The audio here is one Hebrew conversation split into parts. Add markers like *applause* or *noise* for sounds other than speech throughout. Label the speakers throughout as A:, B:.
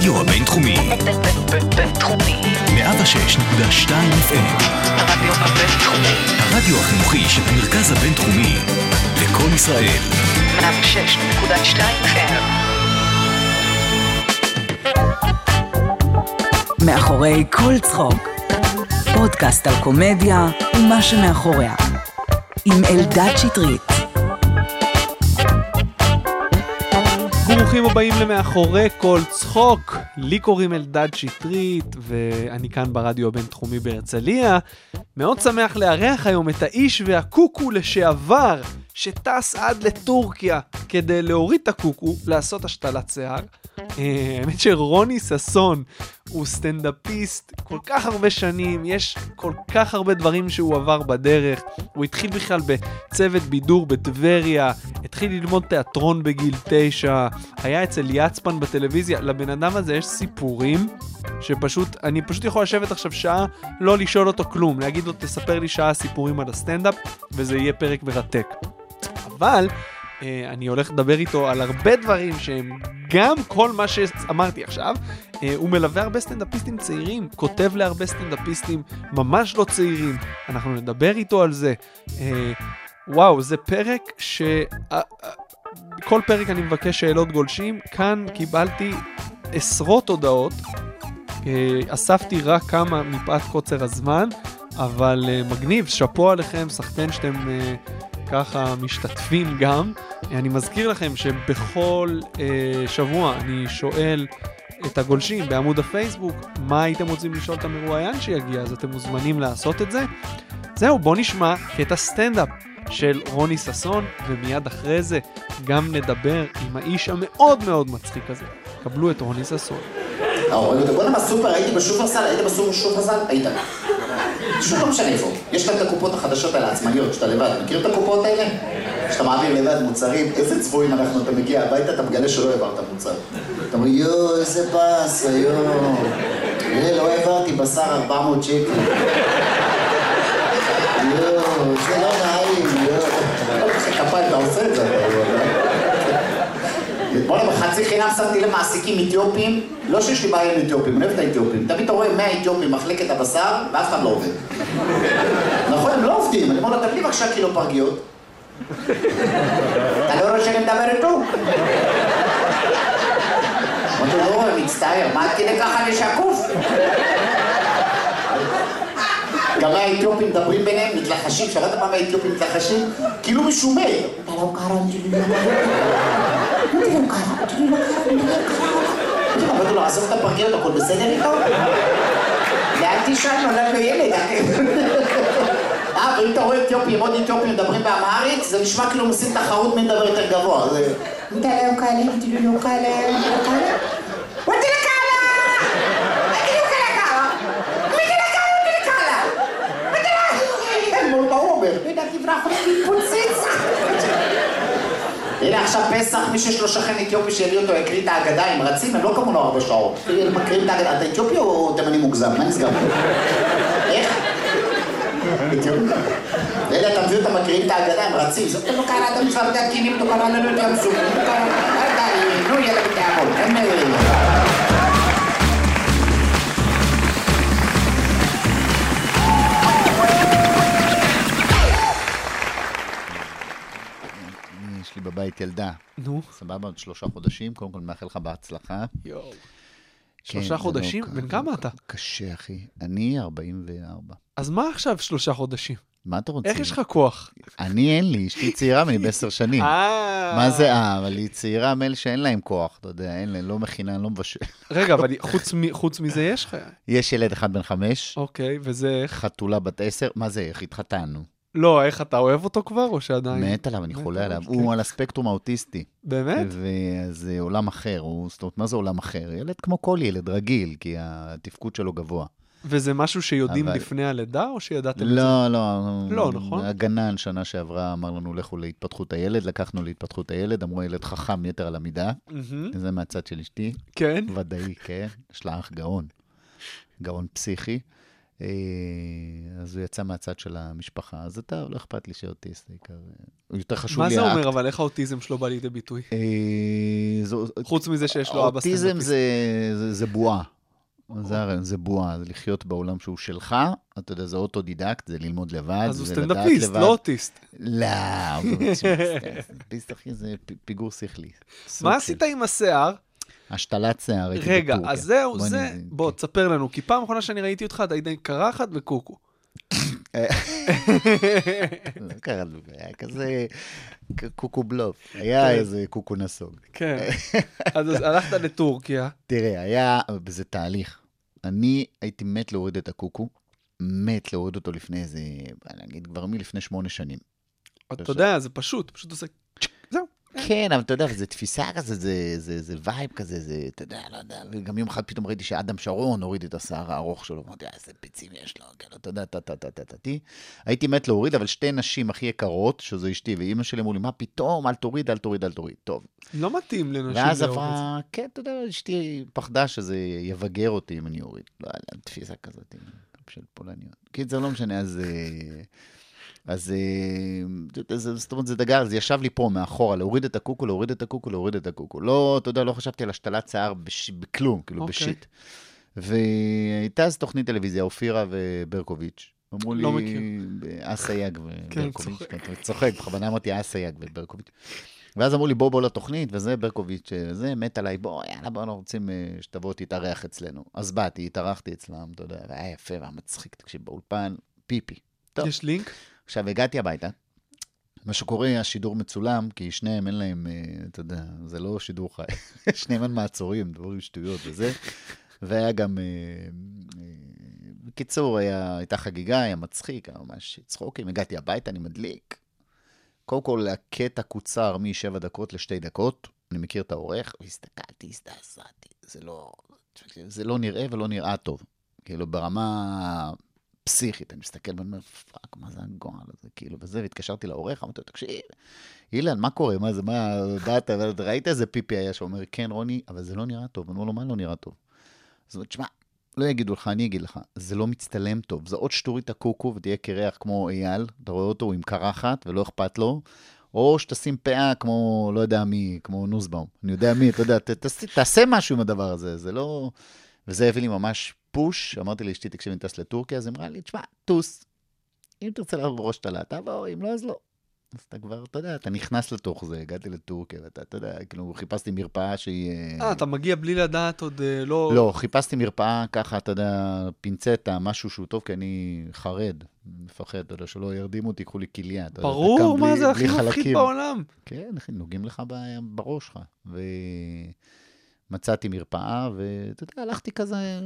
A: הרדיו הבינתחומי,
B: בינתחומי.
A: 106.2 FM,
B: הרדיו הבינתחומי.
A: הרדיו החינוכי של המרכז הבינתחומי, לקום ישראל,
B: 106.2 FM.
C: מאחורי כל צחוק. פודקאסט על קומדיה ומה שמאחוריה. עם אלדד שטרית.
D: ברוכים הבאים למאחורי כל צחוק. לי קוראים אלדד שטרית, ואני כאן ברדיו הבינתחומי בהרצליה. מאוד שמח לארח היום את האיש והקוקו לשעבר, שטס עד לטורקיה כדי להוריד את הקוקו, לעשות השתלת שיער. אה, האמת שרוני ששון הוא סטנדאפיסט כל כך הרבה שנים, יש כל כך הרבה דברים שהוא עבר בדרך. הוא התחיל בכלל בצוות בידור בטבריה, התחיל ללמוד תיאטרון בגיל תשע, היה אצל יצפן בטלוויזיה. לבן אדם הזה יש סיפורים שפשוט, אני פשוט יכול לשבת עכשיו שעה, לא לשאול אותו כלום, להגיד לו תספר לי שעה סיפורים על הסטנדאפ, וזה יהיה פרק מרתק. אבל אני הולך לדבר איתו על הרבה דברים שהם גם כל מה שאמרתי עכשיו. אה, הוא מלווה הרבה סטנדאפיסטים צעירים, כותב להרבה סטנדאפיסטים ממש לא צעירים. אנחנו נדבר איתו על זה. אה, וואו, זה פרק ש... אה, אה, כל פרק אני מבקש שאלות גולשים, כאן קיבלתי עשרות הודעות. אה, אספתי רק כמה מפאת קוצר הזמן, אבל אה, מגניב, שאפו עליכם, סחטיין שאתם אה, ככה משתתפים גם. אני מזכיר לכם שבכל אה, שבוע אני שואל את הגולשים בעמוד הפייסבוק, מה הייתם רוצים לשאול את המרואיין שיגיע, אז אתם מוזמנים לעשות את זה. זהו, בואו נשמע קטע סטנדאפ של רוני ששון, ומיד אחרי זה גם נדבר עם האיש המאוד מאוד מצחיק הזה. קבלו את רוני ששון.
E: אה, בוא'נה בסופר, הייתי בשופרסל, היית בסופר שופרסל? היית. שוב לא משנה איפה. יש לך את הקופות החדשות האלה, העצמאיות, שאתה לבד. מכיר את הקופות האלה? שאתה מעביר לבד מוצרים, איזה צבועים אנחנו, אתה מגיע הביתה, אתה מגלה שלא העברת מוצר. אתה אומר, יואו, איזה באסה, יואו. אה, לא העברתי בשר 400 שקל. יואו, זה לא נעים, יואו. כפיים, אתה עושה את זה. בוא'נה, בחצי חינם שמתי למעסיקים אתיופים, לא שיש לי בעיה עם אתיופים, אני אוהב את האתיופים. תמיד אתה רואה 100 אתיופים מחלקת הבשר, ואף אחד לא עובד. נכון, הם לא עובדים. אני אומר לו, תביא בבקשה קילו פרגיות. אתה לא רואה שאני מדבר איתו? אמרתי לו, לא, מצטער, מה עד כדי ככה אני שקוף? גם האתיופים מדברים ביניהם, מתלחשים, שמעת פעם האתיופים מתלחשים? כאילו מישהו מת. אמרתי לו, עזוב את הפרגיות, הכל בסדר איתו? לאן תשאל, נולד לו ילד. אה, ואם אתה רואה אתיופים, עוד אתיופים מדברים באמהרית, זה נשמע כאילו הם עושים תחרות מי מדבר יותר גבוה. זה... אתה לא קלה, אמרתי לו, לא קלה, לא קלה. אמרתי לו, קלה! אמרתי לו, קלה, קלה! אמרתי לו, קלה, אמרתי לו, קלה! אמרתי לו, אומר? לא יודע, תברח אותי, פוצץ. הנה עכשיו פסח, מי שיש לו שכן אתיופי שיביא אותו, יקריא את ההגדה, הם רצים, הם לא כמונו הרבה שעות. הם מקריאים את ההגדה. אתה אתיופי או תימני מוגזם? מה נסגר? איך? אתיופי? אלה, אתה מביא אותם, מקריאים את ההגדה, הם רצים. זאת לא קרה, אתה מצווה בדעת קינים, לא קרה לנו את ים סוף. נו, יאללה, בתיאבון.
F: לי בבית ילדה,
D: נו,
F: סבבה, עוד שלושה חודשים, קודם כל מאחל לך בהצלחה.
D: יואו.
F: כן,
D: שלושה
F: לא
D: חודשים? בן כמה אתה?
F: קשה, אחי. אני 44.
D: אז מה עכשיו שלושה חודשים?
F: מה אתה רוצה?
D: איך יש לך כוח?
F: אני אין לי, אשתי צעירה ממני בעשר שנים.
D: אה...
F: מה זה אה, אבל היא צעירה מאלה שאין להם כוח, אתה יודע, אין להם, לא מכינה, לא מבשל.
D: רגע, אבל חוץ מזה יש לך...
F: יש ילד אחד בן חמש,
D: אוקיי, וזה איך?
F: חתולה בת עשר, מה זה, איך התחתנו?
D: לא, איך אתה אוהב אותו כבר, או שעדיין?
F: מת עליו, אני חולה
D: עליו. כן.
F: הוא על הספקטרום האוטיסטי.
D: באמת?
F: וזה עולם אחר, הוא, זאת אומרת, מה זה עולם אחר? ילד כמו כל ילד רגיל, כי התפקוד שלו גבוה.
D: וזה משהו שיודעים
F: אבל-
D: לפני הלידה, או שידעתם את זה?
F: לא, לא.
D: לא, נכון?
F: הגנן שנה שעברה אמר לנו, לכו להתפתחות הילד, לקחנו להתפתחות הילד, אמרו, ילד חכם יתר על המידה.
D: מהמם,
F: זה מהצד של אשתי,
D: כן.
F: ודאי, כן. יש לה אח גאון. גאון פסיכי.
E: אה, אז הוא יצא מהצד של המשפחה, אז אתה, לא אכפת לי שאוטיסט, העיקר... אה, יותר חשוב
D: מה
E: לי
D: זה אומר,
E: האקט.
D: אבל איך האוטיזם שלו בא לידי ביטוי?
E: אה,
D: חוץ מזה שיש לו אבא
E: אוטיזם
D: סטנדאפיסט.
E: זה, זה, בועה. זה הרעיון, זה בועה, זה לחיות בעולם שהוא שלך, אתה יודע, זה אוטודידקט, זה ללמוד לבד,
D: אז הוא סטנדאפיסט. לא אוטיסט.
E: לא, הוא לא סטנדאפיסט, אחי, זה פיגור שכלי.
D: מה עשית עם השיער?
E: השתלת שיער
D: רגע,
E: בטורקיה.
D: אז זהו,
E: בוא
D: זה...
E: אני-
D: בוא, תספר לנו, כי פעם אחרונה שאני ראיתי אותך, אתה עם קרחת וקוקו. *laughs*
E: לא קראנו, היה כזה קוקו בלוף, היה איזה קוקו נסוג.
D: כן. *laughs* אז הלכת לטורקיה.
E: תראה, היה בזה תהליך. אני הייתי מת להוריד את הקוקו, מת להוריד אותו לפני איזה, נגיד כבר מלפני שמונה שנים.
D: אתה יודע, זה פשוט, פשוט עושה... זהו.
E: כן, אבל אתה יודע, זו תפיסה כזה, זה, זה, זה vibe כזה, זה, אתה יודע, לא יודע, וגם יום אחד פתאום ראיתי שאדם שרון הוריד את השיער הארוך שלו, אמרתי, "אה, איזה ביצים יש לו, כן, אתה יודע, טה טה טה טה טה טה. הייתי מת להוריד, אבל שתי נשים הכי יקרות, שזו אשתי ואימא שלי, אמרו לי, מה פתאום, אל תוריד, אל תוריד, אל תוריד. טוב.
D: לא מתאים לנשים
E: ואז
D: את זה.
E: עברה, כן, אתה יודע, אשתי פחדה שזה יבגר אותי אם אני אוריד. לא, תפיסה כזאת, של פולניות. קיצר, לא משנה, אז... אז אה, זאת אומרת, זה דגר, זה ישב לי פה מאחורה, להוריד את הקוקו, להוריד את הקוקו, להוריד את הקוקו. לא, אתה יודע, לא חשבתי על השתלת שיער בש- בכלום, כאילו,
D: אוקיי.
E: בשיט. והייתה אז תוכנית טלוויזיה, אופירה וברקוביץ'. אמרו לי,
D: לא מכיר.
E: אסייג וברקוביץ'. כן, צוחק, בכוונה אמרתי אסייג וברקוביץ'. ואז אמרו לי, בוא, בוא לתוכנית, וזה, ברקוביץ', אה, זה, מת עליי, בוא, יאללה, בוא, אנחנו רוצים אה, שתבוא, תתארח אצלנו. אז באתי, התארחתי אצלם, אתה יודע, והיה יפה והיה מצחיק, תקשיב, באולפן, פיפי. טוב.
D: יש לינק?
E: עכשיו, הגעתי הביתה, מה שקורה, השידור מצולם, כי שניהם אין להם, אה, אתה יודע, זה לא שידור חי. *laughs* שניהם אין מעצורים, דברים שטויות וזה. והיה גם, אה, אה, בקיצור, היה, הייתה חגיגה, היה מצחיק, היה ממש צחוקים. הגעתי הביתה, אני מדליק. קודם כל, הקטע קוצר משבע דקות לשתי דקות. אני מכיר את העורך, והסתכלתי, הזדעזעתי. זה לא, זה לא נראה ולא נראה טוב. כאילו, ברמה פסיכית. אני מסתכל ואני אומר, fuck, מה זה הגועל הזה? כאילו, וזה, והתקשרתי לעורך, אמרתי לו, תקשיב, אילן, מה קורה? מה זה, מה, הודעת, ראית איזה פיפי היה שאומר, כן, רוני, אבל זה לא נראה טוב. אני אומר לו, מה לא נראה טוב? אז הוא אומר, תשמע, לא יגידו לך, אני אגיד לך, זה לא מצטלם טוב. זה עוד שתוריד את הקוקו ותהיה קרח כמו אייל, אתה רואה אותו עם קרחת ולא אכפת לו, או שתשים פאה כמו, לא יודע מי, כמו נוסבאום. אני יודע מי, אתה יודע, ת, תעשה, תעשה משהו עם הדבר הזה, זה לא... וזה הביא לי ממש פוש, אמרתי לאשתי, תקשיב, אני טס לטורקיה, אז היא אמרה לי, תשמע, טוס. אם תרצה לעבור ראש תלה, תעבור, אם לא, אז לא. אז אתה כבר, אתה יודע, אתה נכנס לתוך זה, הגעתי לטורקיה, ואתה, אתה יודע, כאילו, חיפשתי מרפאה שהיא...
D: אה, אתה מגיע בלי לדעת עוד אה, לא...
E: לא, חיפשתי מרפאה ככה, אתה יודע, פינצטה, משהו שהוא טוב, כי אני חרד, מפחד, אתה יודע, שלא ירדימו אותי, ייקחו לי כליה.
D: ברור, מה זה הכי מפחיד. בעולם?
E: כן, אחי, נוגעים לך בראש שלך. ומצאתי מרפאה, ואתה יודע, הלכתי כזה,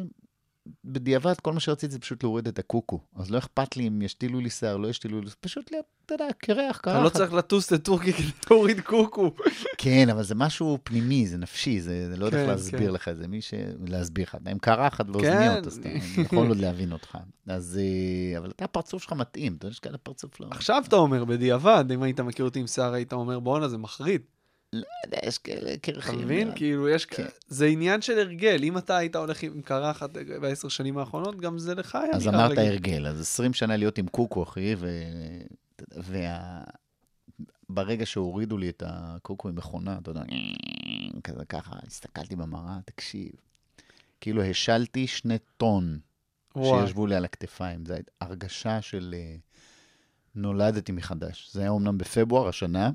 E: בדיעבד, כל מה שרציתי זה פשוט להוריד את הקוקו. אז לא אכפת לי אם ישתילו לי שיער, לא ישתילו לי, פשוט, אתה יודע, קרח,
D: אתה לא
E: קרחת.
D: צריך לטוס לטורקיה כדי להוריד קוקו. *laughs*
E: כן, אבל זה משהו פנימי, זה נפשי, זה, לא יודע איך
D: כן,
E: להסביר
D: כן.
E: לך זה, מי ש... להסביר לך, עם קרחת ואוזניות,
D: כן.
E: אז אתה *laughs* יכול עוד להבין אותך. אז, אה, אבל אתה, הפרצוף שלך מתאים, אתה יודע שכאלה פרצוף לא...
D: עכשיו אתה אומר, בדיעבד, אם היית מכיר אותי עם שיער, היית אומר, בואנה, זה מחריד.
E: לא יודע, יש כאלה
D: אתה
E: קרחים.
D: מבין?
E: נראה.
D: כאילו, יש...
E: כן.
D: זה עניין של הרגל. אם אתה היית הולך עם קרחת בעשר שנים האחרונות, גם זה לך היה
E: אז אמרת. הרגל, אז 20 שנה להיות עם קוקו, אחי, ו... וה... ברגע שהורידו לי את הקוקו עם מכונה, אתה יודע, כזה ככה, הסתכלתי במראה, תקשיב, כאילו השלתי שני טון
D: וואי.
E: שישבו לי על הכתפיים. זו הרגשה של אה, נולדתי מחדש. זה היה אומנם בפברואר השנה,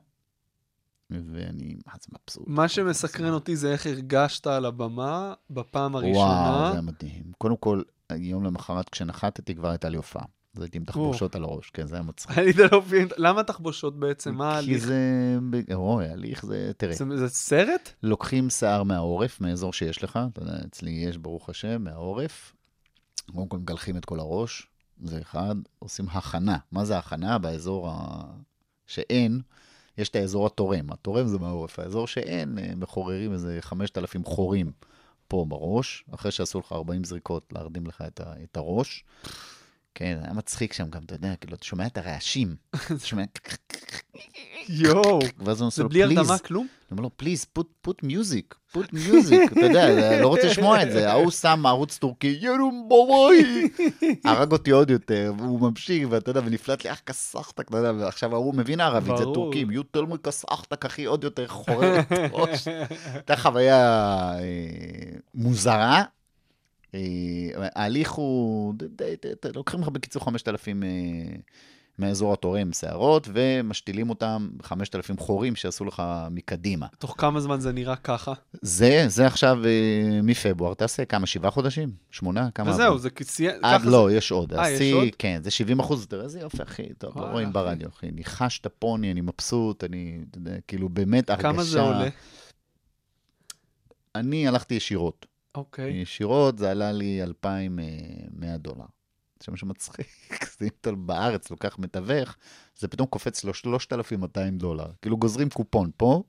E: ואני, מה זה מבסוט.
D: מה שמסקרן אותי זה איך הרגשת על הבמה בפעם
E: וואו,
D: הראשונה.
E: זה היה מדהים. קודם כל, יום למחרת כשנחתתי כבר הייתה לי הופעה. אז הייתי עם תחבושות על הראש, כן, זה היה מצחיק.
D: היית לא מבין, למה תחבושות בעצם? מה
E: כי
D: ההליך?
E: זה, אוי, הליך זה, תראה,
D: זה זה סרט?
E: לוקחים שיער מהעורף, מאזור שיש לך, אתה יודע, אצלי יש, ברוך השם, מהעורף. קודם כל מגלחים את כל הראש, זה אחד. עושים הכנה. מה זה הכנה? באזור ה... שאין, יש את האזור התורם. התורם זה מהעורף. האזור שאין, אה, מחוררים איזה 5,000 חורים פה בראש, אחרי שעשו לך 40 זריקות, להרדים לך את, ה... את הראש. כן, היה מצחיק שם גם, אתה יודע, כאילו, אתה שומע את הרעשים. אתה שומע... *laughs*
D: יואו. זה בלי. הרדמה כלום?
E: אני אומר לו, פליז, put music, put music, אתה יודע, לא רוצה לשמוע את זה. ההוא שם ערוץ טורקי, ירום בואי. הרג אותי עוד יותר, והוא ממשיך, ואתה יודע, ונפלט לי, אך כסחתק, אתה יודע, ועכשיו ההוא מבין ערבית, זה. טורקים, tell me כסחתק, אחי, עוד יותר חורר את הראש. הייתה חוויה אה, מוזרה. אה, ההליך הוא, לוקחים לך בקיצור 5,000 אה, מאזור התורם שערות, ומשתילים אותם 5,000 חורים שעשו לך מקדימה.
D: תוך כמה זמן זה נראה ככה?
E: זה, זה עכשיו אה, מפברואר, תעשה כמה, שבעה חודשים? שמונה? כמה?
D: וזהו? זה כסי...
E: עד לא, יש עוד.
D: אה, יש עוד?
E: כן, זה 70 אחוז, תראה איזה יופי, אחי. טוב, לא רואים. ברדיו, אחי. ניחש את הפוני, אני מבסוט, אני, כאילו, באמת הרגשה...
D: כמה זה עולה?
E: אני הלכתי ישירות.
D: אוקיי.
E: ישירות זה עלה לי 2,100 דולר. זה משהו מצחיק, *laughs* זה אם אתה בארץ לוקח מתווך, זה פתאום קופץ לו 3,200 דולר. כאילו גוזרים קופון פה,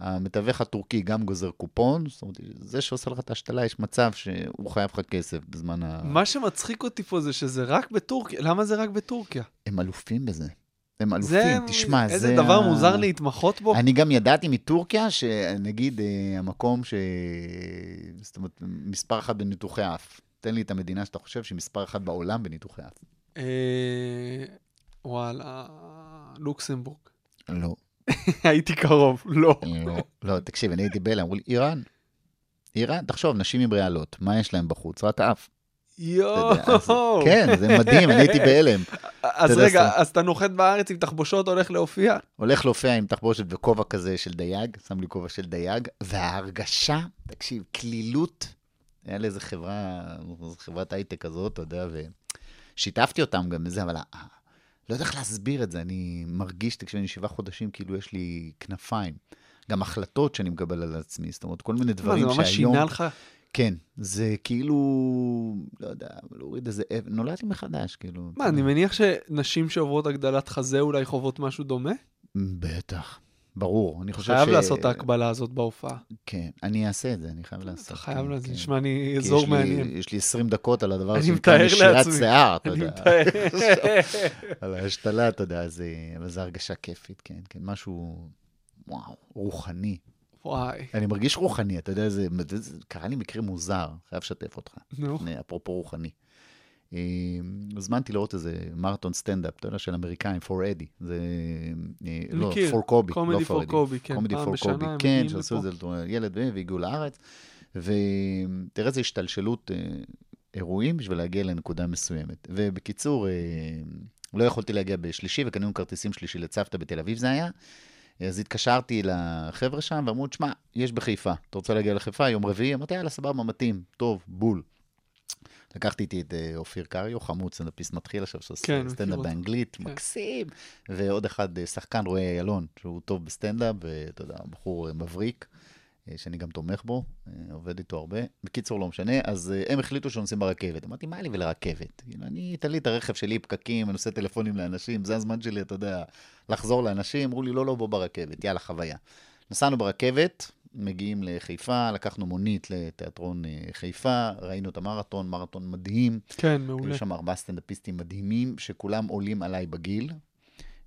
E: המתווך הטורקי גם גוזר קופון, זאת אומרת, זה שעושה לך את ההשתלה, יש מצב שהוא חייב לך כסף בזמן ה...
D: מה שמצחיק אותי פה זה שזה רק בטורקיה. למה זה רק בטורקיה?
E: הם אלופים בזה. הם
D: זה...
E: אלופים, תשמע, זה...
D: איזה דבר
E: ה-
D: מוזר להתמחות בו.
E: אני גם ידעתי מטורקיה, שנגיד אה, המקום ש... זאת אומרת, מספר אחת בניתוחי אף. תן לי את המדינה שאתה חושב שהיא מספר אחת בעולם בניתוחי אף.
D: אה, וואלה, לוקסמבורג.
E: לא, *laughs*
D: הייתי קרוב, לא.
E: לא, לא, תקשיב, אני הייתי באלה, אמרו לי, איראן. איראן, תחשוב, נשים עם ריאלות, מה יש להם בחוץ? רק אף.
D: יואו.
E: כן, זה מדהים, אני הייתי בהלם.
D: אז רגע. אז אתה נוחת בארץ עם תחבושות, הולך להופיע?
E: הולך להופיע עם תחבושת וכובע כזה של דייג, שם לי כובע של דייג, וההרגשה, תקשיב, קלילות, היה לי איזה חברה, חברת הייטק כזאת, אתה יודע, ושיתפתי אותם גם בזה, אבל לא יודע איך להסביר את זה, אני מרגיש, תקשיב, אני שבעה חודשים, כאילו יש לי כנפיים. גם החלטות שאני מקבל על עצמי, זאת אומרת, כל מיני
D: מה,
E: דברים
D: זה
E: שהיום...
D: ממש שינה לך?
E: כן, זה כאילו, לא יודע, להוריד איזה אבן, נולדתי מחדש, כאילו.
D: מה, אני מניח שנשים שעוברות הגדלת חזה אולי חוות משהו דומה?
E: בטח, ברור. אני חושב
D: חייב
E: ש...
D: לעשות את ההקבלה הזאת בהופעה.
E: כן, אני אעשה את זה, אני חייב לעשות.
D: אתה חייב
E: כן,
D: לעשות,
E: כן.
D: נשמע לי אזור מעניין.
E: יש לי 20 דקות על הדבר
D: אני
E: שנקרא
D: מתאר לעצמי.
E: שיער, אתה
D: אני
E: יודע. *laughs* על ההשתלה, אתה יודע, זה, אבל זו הרגשה כיפית, כן, כן, משהו, וואו, רוחני.
D: וואי,
E: אני מרגיש רוחני, אתה יודע, זה, זה, זה קרה לי מקרה מוזר, חייב לשתף אותך,
D: נו.
E: אפרופו רוחני. אה, הזמנתי לראות איזה מרתון סטנדאפ, אתה יודע, של אמריקאים, for Eddie. זה... אה, לא, for Kobe, לא
D: Comedy
E: for
D: for
E: Eddie.
D: Kobe, כן.
E: קומדי
D: פעם בשנה
E: קובי,
D: הם
E: כן,
D: מגיעים
E: שעשו את
D: לפה.
E: זה ילד והגיעו לארץ, ותראה איזה השתלשלות אה, אירועים בשביל להגיע לנקודה מסוימת. ובקיצור, אה, לא יכולתי להגיע בשלישי, וקנינו כרטיסים שלישי לצוותא בתל אביב זה היה. אז התקשרתי לחבר'ה שם, ואמרו, תשמע, יש בחיפה, אתה רוצה להגיע לחיפה יום רביעי? אמרתי, יאללה, סבבה, מתאים, טוב, בול. לקחתי איתי את אה, אופיר קריו, חמוד, סטנדאפיסט מתחיל עכשיו, שעושה
D: כן,
E: סטנדאפ. באנגלית,
D: כן.
E: מקסים. ועוד אחד, אה, שחקן, רועי איילון, שהוא טוב בסטנדאפ, ואתה יודע, בחור אה, מבריק, אה, שאני גם תומך בו, אה, עובד איתו הרבה. בקיצור, לא משנה, אז אה, הם החליטו שנוסעים ברכבת. אמרתי, מה לי ולרכבת? כאילו, אני, תן לי את הרכב שלי, פקקים, אני עושה טלפונים לאנשים, זה הזמן שלי, אתה יודע, לחזור לאנשים. אמרו לי, לא, לא, בוא ברכבת, יאללה, חוויה. נסענו ברכבת, מגיעים לחיפה, לקחנו מונית לתיאטרון אה, חיפה, ראינו את המרתון, מרתון מדהים.
D: כן, מעולה.
E: היו שם ארבעה סטנדאפיסטים מדהימים, שכולם עולים עליי בגיל.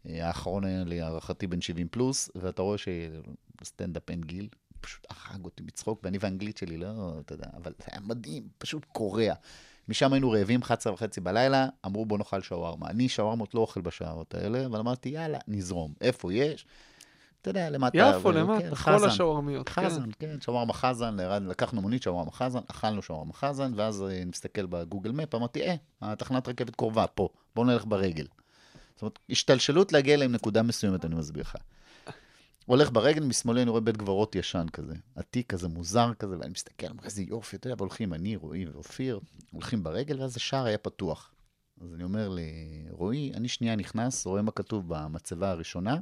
E: אה, האחרון היה להערכתי בן 70 פלוס, ואתה רואה שסטנדאפ אין גיל, פשוט הרג אותי מצחוק, ואני והאנגלית שלי, לא, אתה יודע, אבל זה היה מדהים, פשוט קורע. משם היינו רעבים, 11 וחצי בלילה, אמרו בוא נאכל שווארמה. אני שווארמות לא אוכל בשעות האלה, אבל אמרתי, יאללה, נזרום. איפה יש? אתה יודע, למטה.
D: יפו,
E: ו-
D: למטה,
E: כן,
D: כל. השווארמיות. כן.
E: חזן, כן, שווארמה חזן, לקחנו מונית שווארמה חזן, אכלנו שווארמה חזן, ואז אה, נסתכל בגוגל מפ, אמרתי, אה, התחנת רכבת קרובה, פה, בואו נלך ברגל. זאת אומרת, השתלשלות להגיע אליהם נקודה מסוימת, אני מסביר לך. הולך ברגל, משמאלי אני רואה בית גברות ישן כזה, עתיק כזה, מוזר כזה, ואני מסתכל, אומר, איזה יופי, אתה יודע, והולכים, אני, רועי ואופיר, הולכים ברגל, ואז השער היה פתוח. אז אני אומר לרועי, אני שנייה נכנס, רואה מה כתוב במצבה הראשונה,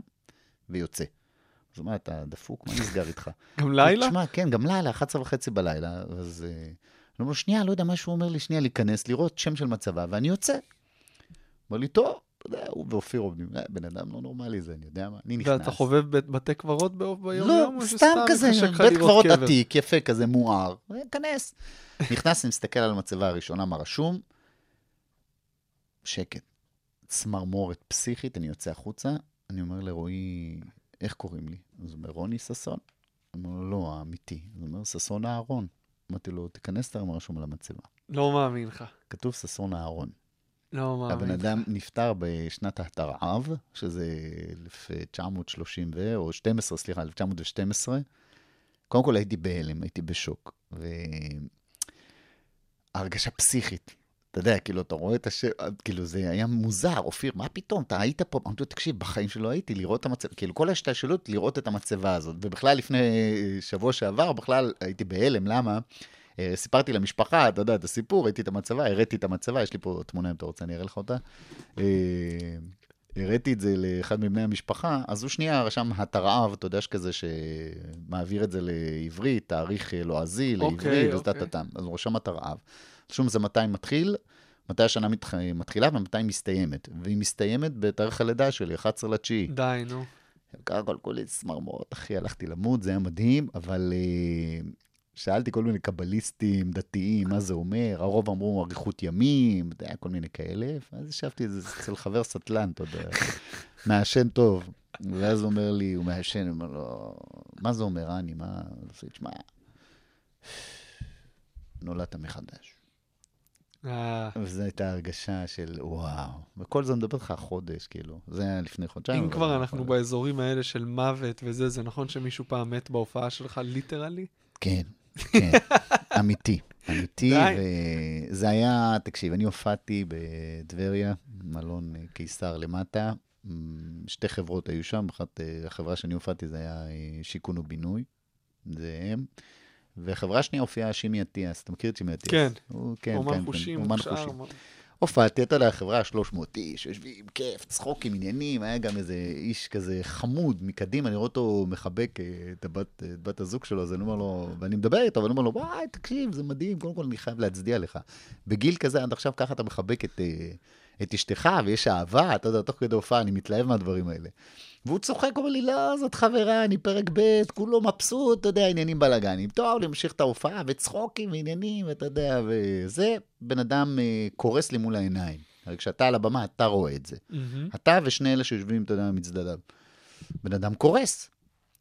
E: ויוצא. אז הוא אומר, אתה דפוק, מה נסגר איתך? *laughs*
D: גם לילה?
E: תשמע, כן, גם לילה, 11 וחצי בלילה, אז... אה, אני אומר לו, שנייה, לא יודע מה שהוא אומר לי, שנייה, להיכנס, לראות שם של מצבה, ואני יוצא. אומר לי, טוב, אתה יודע, הוא ואופיר עובדים, "אה, בן אדם לא נורמלי זה, אני יודע מה, אני נכנס.
D: ואתה חובב בתי קברות ביום
E: לא,
D: יום? או
E: סתם כזה, בית קברות
D: קבר?
E: עתיק, יפה כזה, מואר, כנס. נכנס, אני מסתכל על המצבה הראשונה, מה רשום, שקט. צמרמורת פסיכית, אני יוצא החוצה, אני אומר לרועי, איך קוראים לי? אז הוא אומר, רוני ששון. אומר לו, לא, האמיתי. אז הוא אומר, ששון אהרון. אמרתי לו, תיכנס, תראה מה רשום על המצבה.
D: לא מאמין לך.
E: כתוב ששון אהרון.
D: לא מאמין.
E: הבן אדם נפטר בשנת התרעב, שזה 1930 ו... או 12, סליחה, 1912. קודם כל הייתי בהלם, הייתי בשוק. והרגשה פסיכית. אתה יודע, כאילו, אתה רואה את השם, כאילו, זה היה מוזר, אופיר, מה פתאום, אתה היית פה, אמרתי לו, תקשיב, בחיים שלא הייתי, לראות את המצבה, כאילו, כל ההשתלשלות, לראות את המצבה הזאת. ובכלל, לפני שבוע שעבר, בכלל הייתי בהלם, למה? אה, סיפרתי למשפחה, אתה יודע, את הסיפור, ראיתי את המצבה, הראיתי את המצבה, יש לי פה תמונה, אם אתה רוצה, אני אראה לך אותה. אה, הראיתי את זה לאחד מבני המשפחה, אז הוא שנייה רשם התרעב, אתה יודע, שכזה שמעביר את זה לעברית, תאריך לועזי,
D: אוקיי,
E: לעברית,
D: אוקיי.
E: וטטטם. אז הוא רשם התרעב. רשום זה מתי מתחיל, מתי השנה מתח... מתחילה ומתי היא מסתיימת. והיא מסתיימת בתאריך הלידה שלי, 11 לתשיעי.
D: די, נו.
E: ככה כל כולי צמרמורות, אחי, הלכתי למות, זה היה מדהים, אבל אה, שאלתי כל מיני קבליסטים, דתיים, מה זה אומר, הרוב אמרו אריכות ימים, כל מיני כאלה, ואז ישבתי אצל חבר סטלן, אתה יודע, מעשן טוב. ואז הוא אומר לי, הוא מעשן, הוא אומר לו, מה זה אומר, אני, מה... אז הוא תשמע, נולדת מחדש.
D: אה,
E: וזו הייתה הרגשה של וואו. וכל זה מדבר איתך חודש, כאילו. זה היה לפני חודשיים.
D: אם כבר אנחנו באזורים האלה של מוות וזה, זה נכון שמישהו פעם מת בהופעה שלך, ליטרלי?
E: כן, כן, אמיתי, אמיתי. וזה היה, תקשיב, אני הופעתי בטבריה, מלון אה, קיסר למטה, מ, שתי חברות היו שם, אחת, אה, החברה שאני הופעתי זה היה אה, שיכון ובינוי, זה הם, וחברה שנייה הופיעה שימי אטיאס, אתה מכיר את שימי אטיאס?
D: כן.
E: הוא, כן,
D: אומן
E: כן,
D: חושים,
E: כן, אומן. חושים. הופעתי, אתה יודע, חברה 300 איש, יושבים, כיף, צחוקים, עניינים, היה גם איזה איש כזה חמוד מקדימה, אני רואה אותו מחבק אה, את הבת, את בת הזוג שלו, אז אני אומר לו, ואני מדבר איתו, ואני אומר לו, וואי, תקשיב, זה מדהים, קודם כל אני חייב להצדיע לך. בגיל כזה, עד עכשיו ככה אתה מחבק את, אה, את אשתך, ויש אהבה, אתה יודע, תוך כדי הופעה, אני מתלהב מהדברים האלה. והוא צוחק, אומר לי, לא, זאת חברה, אני פרק ב', כולו מבסוט, אתה יודע, עניינים בלאגנים. טוב, להמשיך את ההופעה, וצחוקים ועניינים, ואתה יודע, וזה, בן אדם אה, קורס לי מול העיניים. הרי כשאתה על הבמה, אתה רואה את זה.
D: מהמם.
E: אתה ושני אלה שיושבים, אתה יודע, מצדדיו. בן אדם קורס.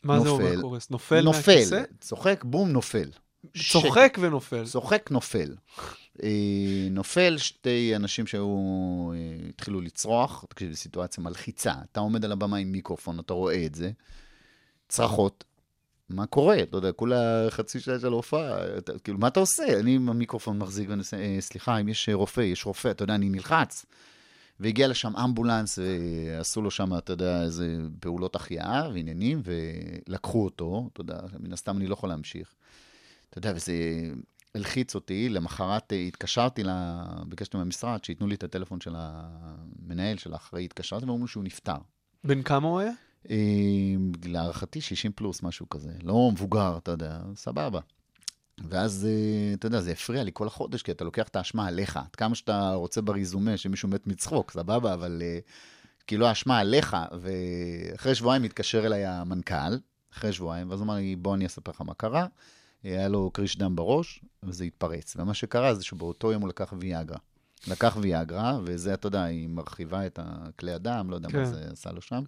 D: מה זה אומר
E: נופל.
D: קורס? נופל
E: נופל,
D: מהכיסא?
E: צוחק, בום, נופל.
D: צוחק ונופל.
E: צוחק, נופל. אה, נופל שתי אנשים שהיו, אה, התחילו לצרוח, תקשיב, זו סיטואציה מלחיצה. אתה עומד על הבמה עם מיקרופון, אתה רואה את זה, צרחות. מה קורה? אתה יודע, כולה חצי שעה של הופעה, כאילו, מה אתה עושה? אני עם המיקרופון מחזיק ואני עושה, "אה, סליחה, אם יש רופא, יש רופא, אתה יודע, אני נלחץ. והגיע לשם אמבולנס, ועשו לו שם, אתה יודע, איזה פעולות החייאה ועניינים, ולקחו אותו, אתה יודע, מן הסתם אני לא יכול להמשיך. אתה יודע, וזה הלחיץ אותי. למחרת אה, התקשרתי, לה, ביקשתי מהמשרד שייתנו לי את הטלפון של המנהל, של האחראי, התקשרתי ואמרו שהוא נפטר.
D: בן כמה הוא היה?
E: אה, להערכתי 60 פלוס, משהו כזה. לא מבוגר, אתה יודע, סבבה. ואז, אה, אתה יודע, זה הפריע לי כל החודש, כי אתה לוקח את האשמה עליך. עד כמה שאתה רוצה בריזומה שמישהו מת מצחוק, סבבה, אבל כאילו האשמה עליך. ואחרי שבועיים התקשר אליי המנכ"ל, אחרי שבועיים, ואז הוא אמר לי, בוא אני אספר לך מה קרה. היה לו קריש דם בראש, וזה התפרץ. ומה שקרה זה שבאותו יום הוא לקח ויאגרה. לקח ויאגרה, וזה, אתה יודע, היא מרחיבה את הכלי הדם, לא יודע
D: כן.
E: מה זה עשה לו שם.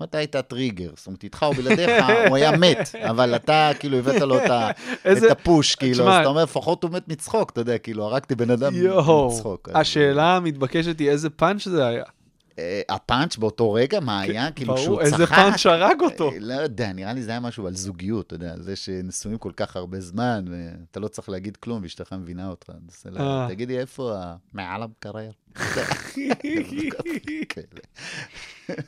E: ואתה היית טריגר, זאת אומרת, איתך או בלעדיך, *laughs* הוא היה מת, אבל אתה כאילו הבאת לו את, *laughs*
D: איזה-
E: את הפוש, כאילו,
D: תשמע-
E: אז אתה אומר, לפחות הוא מת מצחוק, אתה יודע, כאילו, הרגתי בן אדם
D: יואו.
E: מצחוק.
D: השאלה המתבקשת היא איזה פאנץ' זה היה.
E: אה, הפאנץ' באותו רגע, מה היה? כאילו, כשהוא
D: כן,
E: צחק...
D: איזה פאנץ' הרג אותו.
E: אה, לא יודע, נראה לי זה היה משהו על זוגיות, אתה יודע, זה שנשואים כל כך הרבה זמן, ואתה לא צריך להגיד כלום, ואשתך מבינה אותך. לה,
D: אה.
E: תגידי, איפה ה... מעל המקרר? *laughs*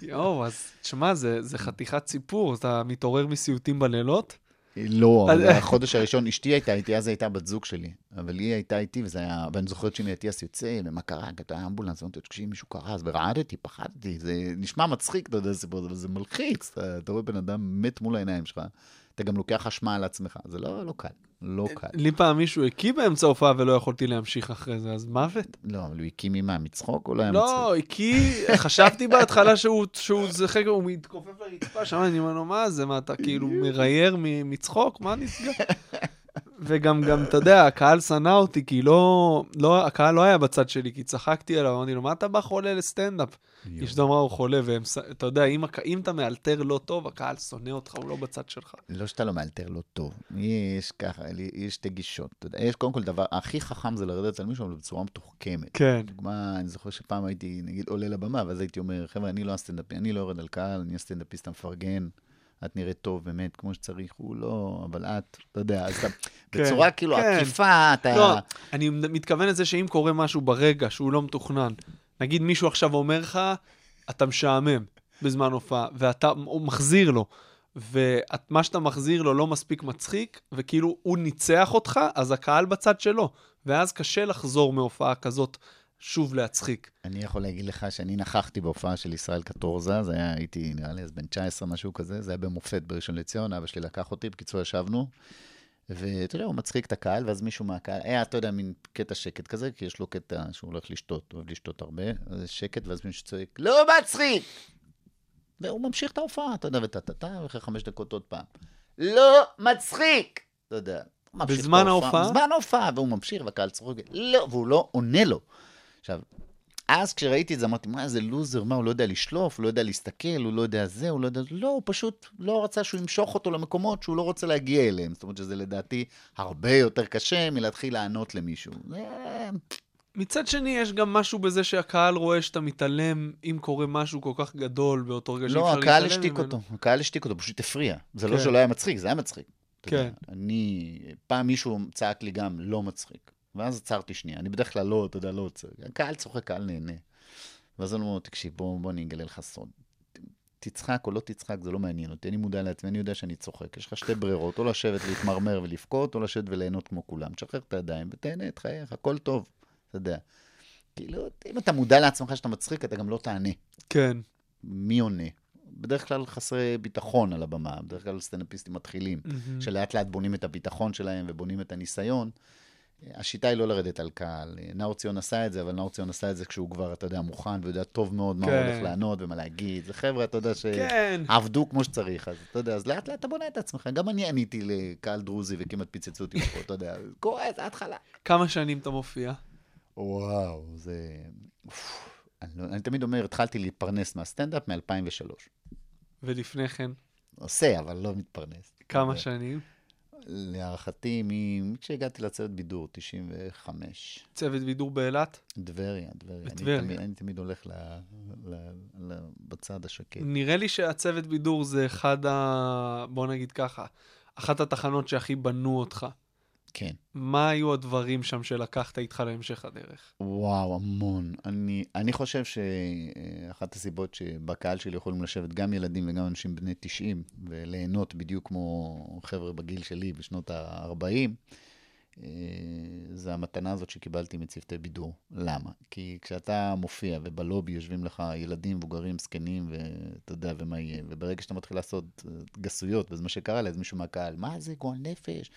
D: יואו, אז תשמע, זה חתיכת סיפור, אתה מתעורר מסיוטים בלילות?
E: לא,
D: אז-
E: אבל החודש הראשון, אשתי הייתה איתי, אז הייתה בת זוג שלי. אבל היא הייתה איתי, וזה היה, ואני זוכרת שאני אטיאס יוצא, ומה קרה? כי היה אמבולנס, אמרתי, תקשיב, מישהו קרה, אז ורעדתי, פחדתי, זה נשמע מצחיק, אתה יודע, זה מלחיץ. אתה רואה בן אדם מת מול העיניים שלך, אתה גם לוקח אשמה על עצמך, זה לא, לא קל, לא קל.
D: לי פעם מישהו הקיא באמצע ההופעה ולא יכולתי להמשיך אחרי זה, אז מוות?
E: לא, אבל הוא הקים ממה, מצחוק או לא היה
D: לא,
E: מצחיק?
D: הקיא, חשבתי בהתחלה שהוא, שהוא זה חקר, הוא מתכופף לרצפה, שם אני אומר לו, מה זה, מה אתה כאילו מרייר מצחוק? מה נסגר? וגם, גם, אתה יודע, הקהל שנא אותי, כי לא, לא, הקהל לא היה בצד שלי, כי צחקתי עליו, אמרתי לו, מה אתה בא חולה לסטנדאפ? אשתו אמרה, הוא חולה, ואתה יודע, אם, אם אתה מאלתר לא טוב, הקהל שונא אותך, הוא לא בצד שלך.
E: לא שאתה לא מאלתר לא טוב. יש ככה, יש שתי גישות. אתה יודע, יש קודם כל דבר, הכי חכם זה לרדת על מישהו, אבל בצורה מתוחכמת.
D: כן.
E: דוגמה, אני זוכר שפעם הייתי, נגיד, עולה לבמה, ואז הייתי אומר, חבר'ה, אני לא הסטנדאפיסט, אני לא יורד על קהל, אני הסטנדאפיסט המפרגן. את נראית טוב, באמת, כמו שצריך, הוא לא, אבל את, אתה יודע, אז אתה, *laughs*
D: כן,
E: בצורה כאילו
D: כן.
E: עקיפה, אתה...
D: לא, אני מתכוון לזה שאם קורה משהו ברגע שהוא לא מתוכנן, נגיד מישהו עכשיו אומר לך, אתה משעמם בזמן הופעה, ואתה מחזיר לו, ומה שאתה מחזיר לו לא מספיק מצחיק, וכאילו הוא ניצח אותך, אז הקהל בצד שלו, ואז קשה לחזור מהופעה כזאת שוב להצחיק.
E: אני יכול להגיד לך שאני נכחתי בהופעה של ישראל קטורזה, זה היה, הייתי נראה לי אז בן 19, משהו כזה, זה היה במופת בראשון לציון, אבא שלי לקח אותי, בקיצור ישבנו, ואתה יודע, הוא מצחיק את הקהל, ואז מישהו מהקהל, היה, אתה יודע, מין קטע שקט כזה, כי יש לו קטע שהוא הולך לשתות, הוא אוהב לשתות הרבה, אז יש שקט, ואז מישהו צועק, לא מצחיק! והוא ממשיך את ההופעה, אתה יודע, וטה-טה-טה, ואחרי חמש דקות עוד פעם, לא מצחיק! אתה יודע. הוא ממשיך את
D: בזמן ההופעה?
E: בזמן ההופעה, והוא ממשיך, והקהל צוחק, לא, והוא לא עונה לו. עכשיו, אז כשראיתי את זה, אמרתי, מה, איזה לוזר, מה, הוא לא יודע לשלוף, הוא לא יודע להסתכל, הוא לא יודע זה, הוא לא יודע... לא, הוא פשוט לא רצה שהוא ימשוך אותו למקומות שהוא לא רוצה להגיע אליהם. זאת אומרת שזה לדעתי הרבה יותר קשה מלהתחיל לענות למישהו. זה...
D: מצד שני, יש גם משהו בזה שהקהל רואה שאתה מתעלם אם קורה משהו כל כך גדול באותו רגע שאי
E: לא,
D: אפשר
E: הקהל
D: להתעלם
E: השתיק
D: ממנו.
E: אותו, הקהל השתיק אותו, פשוט הפריע. זה לא
D: כן.
E: שלא היה מצחיק, זה היה מצחיק. יודע,
D: כן.
E: אני, פעם מישהו צעק לי גם לא מצחיק, ואז עצרתי שנייה. אני בדרך כלל לא, אתה יודע, לא עוצר. הקהל צוחק, קהל נהנה. ואז אני אומר, תקשיב, בוא, בוא אני אגלה לך סוד. תצחק או לא תצחק, זה לא מעניין אותי. אני מודע לעצמי, אני יודע שאני צוחק. יש לך שתי ברירות, או לשבת להתמרמר ולבכות, או לשבת וליהנות כמו כולם. תשחרר את הידיים ותהנה את חייך, הכל טוב, אתה יודע. כאילו, אם אתה מודע לעצמך שאתה מצחיק, אתה גם לא תענה.
D: כן.
E: מי עונה? בדרך כלל חסרי ביטחון על הבמה, בדרך כלל סטנדאפיסטים מתחילים,
D: מהמם.
E: שלאט לאט בונים את הביטחון שלהם ובונים את הניסיון. השיטה היא לא לרדת על קהל. נאור ציון עשה את זה, אבל נאור ציון עשה את זה כשהוא כבר, אתה יודע, מוכן ויודע טוב מאוד מה הוא
D: כן.
E: הולך לענות ומה להגיד. זה חבר'ה, אתה יודע,
D: כן.
E: שעבדו כמו שצריך, אז אתה יודע, אז לאט לאט אתה בונה את עצמך. גם אני עניתי לקהל דרוזי וכמעט פיצצו אותי פה, אתה יודע, *laughs* קורה, זה התחלה.
D: כמה שנים אתה מופיע?
E: וואו, זה... אני, לא, אני תמיד אומר, התחלתי להתפרנס מהסטנדאפ מ-2003.
D: ולפני כן,
E: עושה, אבל לא מתפרנס.
D: כמה שנים?
E: להערכתי, מ- כשהגעתי לצוות בידור, 95.
D: צוות בידור באילת?
E: טבריה, טבריה. אני
D: בטבריה.
E: תמיד- אני תמיד הולך ל, ל, ל, בצד השקט.
D: נראה לי שהצוות בידור זה אחד ה... בוא נגיד ככה, אחת התחנות שהכי בנו אותך.
E: כן.
D: מה היו הדברים שם שלקחת איתך להמשך הדרך?
E: וואו, המון. אני, אני חושב שאחת הסיבות שבקהל שלי יכולים לשבת גם ילדים וגם אנשים בני 90 וליהנות בדיוק כמו חבר'ה בגיל שלי בשנות ה-40, זה המתנה הזאת שקיבלתי מצוותי בידור. למה? כי כשאתה מופיע ובלובי יושבים לך ילדים, מבוגרים, זקנים, ואתה יודע ומה יהיה, וברגע שאתה מתחיל לעשות אה, גסויות, וזה מה שקרה לאיזה מישהו מהקהל, מה זה גועל נפש?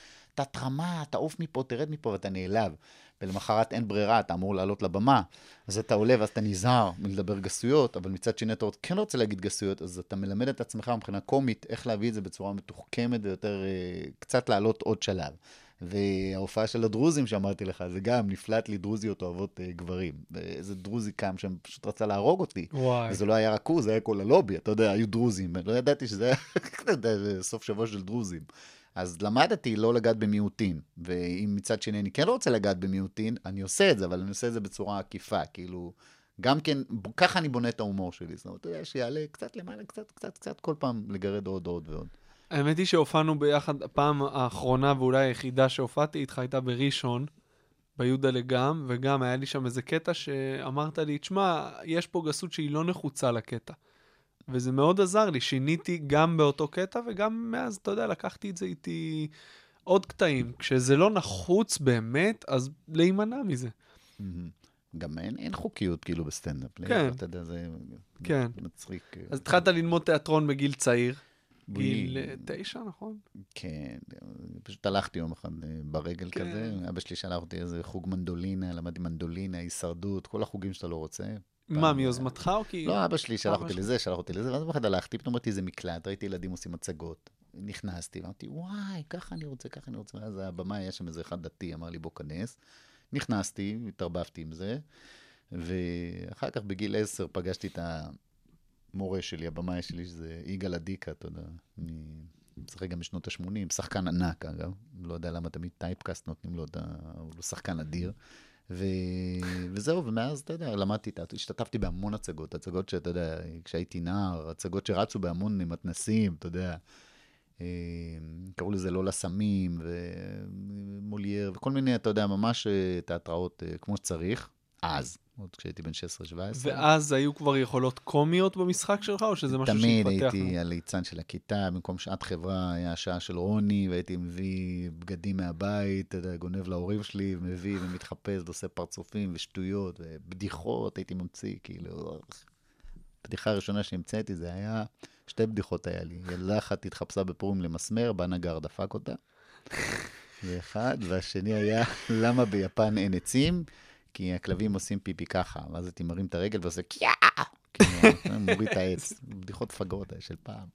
E: תת-רמה, תעוף מפה, תרד מפה, ואתה נעלב. ולמחרת אין ברירה, אתה אמור לעלות לבמה, אז אתה עולה ואז אתה נזהר מלדבר גסויות, אבל מצד שני אתה כן רוצה להגיד גסויות, אז אתה מלמד את עצמך מבחינה קומית איך להביא את זה בצורה מתוחכמת ויותר, אה, קצת לעלות עוד שלב. וההופעה של הדרוזים שאמרתי לך, זה גם נפלט לי דרוזיות אוהבות אה, גברים. ואיזה דרוזי קם שם, פשוט רצה להרוג אותי.
D: וואי.
E: וזה לא היה רק הוא, זה היה כל הלובי, אתה יודע, היו דרוזים. לא ידעתי שזה היה, *laughs* סוף שבוע של דרוזים. אז למדתי לא לגעת במיעוטים, ואם מצד שני אני כן לא רוצה לגעת במיעוטים, אני עושה את זה, אבל אני עושה את זה בצורה עקיפה, כאילו, גם כן, ככה אני בונה את ההומור שלי, זאת אומרת, אתה יודע, שיעלה קצת למעלה, קצת, קצת, קצת, כל פעם לגרד עוד, עוד ועוד.
D: האמת היא שהופענו ביחד, הפעם האחרונה ואולי היחידה שהופעתי איתך הייתה בראשון, ביהודה לגם, וגם היה לי שם איזה קטע שאמרת לי, תשמע, יש פה גסות שהיא לא נחוצה לקטע. וזה מאוד עזר לי, שיניתי גם באותו קטע, וגם מאז, אתה יודע, לקחתי את זה איתי עוד קטעים. כשזה לא נחוץ באמת, אז להימנע מזה.
E: גם אין, אין חוקיות כאילו בסטנדאפ.
D: כן.
E: אתה יודע, זה
D: כן.
E: מצחיק.
D: אז התחלת ללמוד תיאטרון בגיל צעיר, גיל אה, תשע, נכון?
E: כן, פשוט הלכתי יום אחד אה, ברגל
D: כן.
E: כזה, אבא שלי שלח אותי איזה חוג מנדולינה, למדתי מנדולינה, הישרדות, כל החוגים שאתה לא רוצה.
D: מה, מיוזמתך או כי...
E: לא, אבא שלי שלח אותי. לזה, שלח אותי לזה, ואז יום אחד הלכתי, פתאום ראיתי איזה מקלט, ראיתי ילדים עושים מצגות. נכנסתי, ואמרתי, וואי, ככה אני רוצה, ככה אני רוצה. ואז הבמה, היה שם איזה אחד דתי, אמר לי, בוא כנס. נכנסתי, התערבבתי עם זה, ואחר כך בגיל עשר פגשתי את המורה שלי, הבמאי שלי, שזה יגאל אדיקה, אתה יודע, משחק גם בשנות ה-80, שחקן ענק, אגב. לא יודע למה תמיד טייפקאסט נותנים לו את ה... הוא שחקן אדיר. ו... וזהו, ומאז, אתה יודע, למדתי, השתתפתי בהמון הצגות, הצגות שאתה יודע, כשהייתי נער, הצגות שרצו בהמון מתנסים, אתה יודע. אה, קראו לזה לא לסמים, ומולייר, וכל מיני, אתה יודע, ממש אה, תיאטראות אה, כמו שצריך, אז, עוד כשהייתי בן 16-17.
D: ואז היו כבר יכולות קומיות במשחק שלך, או שזה משהו
E: תמיד
D: שהתפתח?
E: הייתי הליצן של הכיתה, במקום שעת חברה היה שעה של רוני, והייתי מביא בגדים מהבית, גונב להורים שלי, מביא ומתחפש, ועושה פרצופים ושטויות ובדיחות, הייתי ממציא, כאילו... הבדיחה הראשונה שהמצאתי זה היה, שתי בדיחות היה לי. ילדה אחת התחפשה בפורים למסמר, בא נגר דפק אותה. זה אחד, והשני היה, למה ביפן אין עצים? כי הכלבים עושים פיפי ככה, ואז הייתי מרים את הרגל ועושה קיאה! *laughs* כאילו, מוריד את העץ. בדיחות מפגרות היה של פעם.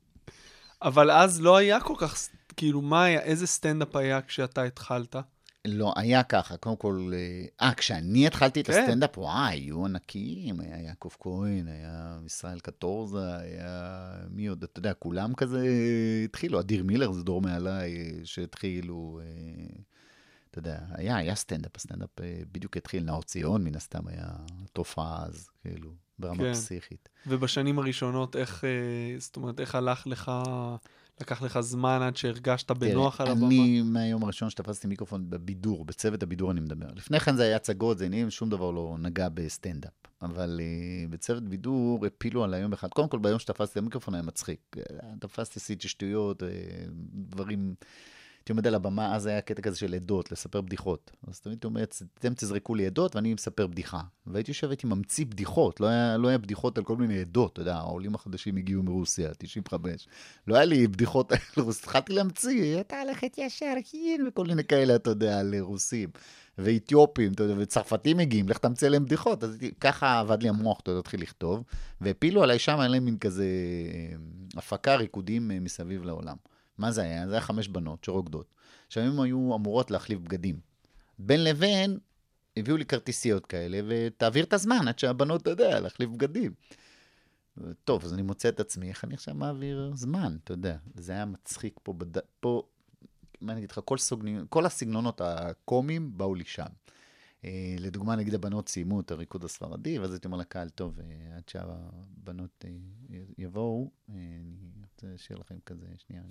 D: אבל אז לא היה כל כך, כאילו, מה היה, איזה סטנדאפ היה כשאתה התחלת?
E: לא, היה ככה, קודם כל, אה, אה, כשאני התחלתי את
D: כן.
E: הסטנדאפ, וואי, היו ענקיים, היה יעקב כהן, היה ישראל קטורזה, היה מי עוד, אתה יודע, כולם כזה התחילו, אדיר מילר זה דור מעליי, אה, שהתחילו, אה, אתה יודע, היה, היה סטנדאפ, הסטנדאפ אה, בדיוק התחיל, נאור ציון, מן הסתם היה תופעה אז, כאילו, ברמה
D: כן.
E: פסיכית.
D: ובשנים הראשונות, איך, אה, זאת אומרת, איך הלך לך, לקח לך זמן עד שהרגשת בנוח על
E: תראה,
D: הבמה?
E: אני, מהיום הראשון שתפסתי מיקרופון בבידור, בצוות הבידור אני מדבר. לפני כן זה היה הצגות, זה עניינים, שום דבר לא נגע בסטנדאפ. אבל אה, בצוות בידור הפילו עליי יום אחד. קודם כל, ביום שתפסתי את המיקרופון היה מצחיק. אה, תפסתי סיט של שטויות, אה, דברים... הייתי עומד על הבמה, אז היה קטע כזה של עדות, לספר בדיחות. אז תמיד הייתי אומר, אתם תזרקו לי עדות ואני מספר בדיחה. והייתי יושב, הייתי ממציא בדיחות, לא היה, לא היה בדיחות על כל מיני עדות, אתה יודע, העולים החדשים הגיעו מרוסיה, 95. לא היה לי בדיחות על רוסיה, התחלתי להמציא, אתה הולכת ישר, כן, וכל מיני כאלה, אתה יודע, על רוסים. ואתיופים, אתה יודע, וצרפתים מגיעים, לך תמציא להם בדיחות. אז ככה עבד לי המוח, אתה יודע, התחיל לכתוב. והפילו עליי שם, היה להם מין כזה אה, הפקה, ריקודים אה, מסביב לעולם. מה זה היה? זה היה חמש בנות שרוקדות. הם היו אמורות להחליף בגדים. בין לבין, הביאו לי כרטיסיות כאלה, ותעביר את הזמן עד שהבנות, אתה יודע, להחליף בגדים. טוב, אז אני מוצא את עצמי, איך אני עכשיו מעביר זמן, אתה יודע. זה היה מצחיק פה, בד... פה, מה אני אגיד לך, כל, סוגנים, כל הסגנונות הקומיים באו לי שם. אה, לדוגמה, נגיד הבנות סיימו את הריקוד הספרדי, ואז הייתי אומר לקהל, טוב, אה, עד שהבנות אה, יבואו, אה, אני רוצה לשאיר לכם כזה, שנייה.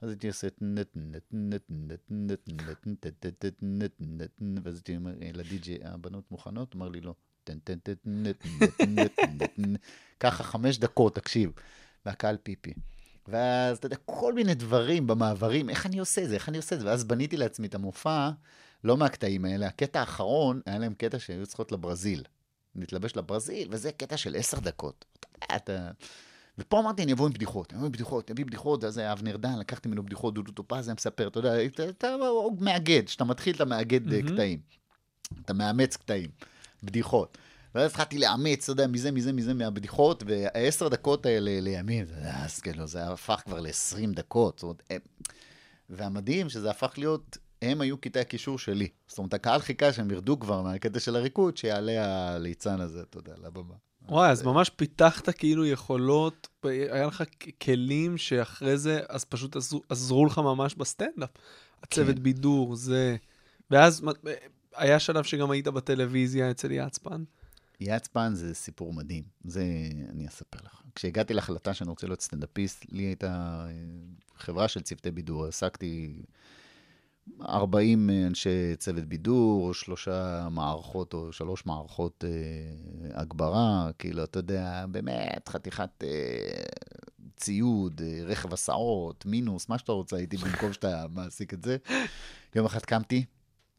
E: אז הייתי עושה נט נט נט נט נט נט נט נט נט נט נט ואז הייתי אומר אה, לדי.ג'יי, הבנות מוכנות? אמר לי לא. ככה חמש דקות, תקשיב. והקהל פיפי. ואז, אתה יודע, כל מיני דברים במעברים, איך אני עושה את זה, איך אני עושה את זה, ואז בניתי לעצמי את המופע, לא מהקטעים האלה, הקטע האחרון, היה להם קטע שהיו צריכות לברזיל. להתלבש לברזיל, וזה קטע של עשר דקות. אתה יודע, אתה... ופה אמרתי, אני אבוא עם בדיחות, אני אבוא עם בדיחות, אני אביא בדיחות, היה אבנר דן, לקחתי ממנו בדיחות, דודו טופז היה מספר, אתה יודע, אתה, אתה מאגד, כשאתה מתחיל אתה מאגד mm-hmm. קטעים. אתה מאמץ קטעים, בדיחות. ואז התחלתי לאמץ, אתה יודע, מזה, מזה, מזה, מהבדיחות, והעשר דקות האלה לימים, אז כאילו, זה הפך כבר ל-20 דקות. זאת אומרת, הם... והמדהים שזה הפך להיות, הם היו קטעי הקישור שלי. זאת אומרת, הקהל חיכה שהם ירדו כבר מהקטע של הריקוד, שיעלה הליצן הזה, אתה יודע, לבמה.
D: וואי, אז ממש פיתחת כאילו יכולות, היה לך כלים שאחרי זה, אז פשוט עזרו, עזרו לך ממש בסטנדאפ. הצוות
E: כן.
D: בידור, זה... ואז היה שלב שגם היית בטלוויזיה אצל יצפן.
E: יצפן זה סיפור מדהים, זה אני אספר לך. כשהגעתי להחלטה שאני רוצה להיות סטנדאפיסט, לי הייתה חברה של צוותי בידור, העסקתי 40 אנשי צוות בידור, שלושה מערכות או שלוש מערכות אה, הגברה, כאילו, אתה יודע, באמת, חתיכת אה, ציוד, אה, רכב הסעות, מינוס, מה שאתה רוצה, הייתי במקום שאתה מעסיק את זה. יום אחד קמתי,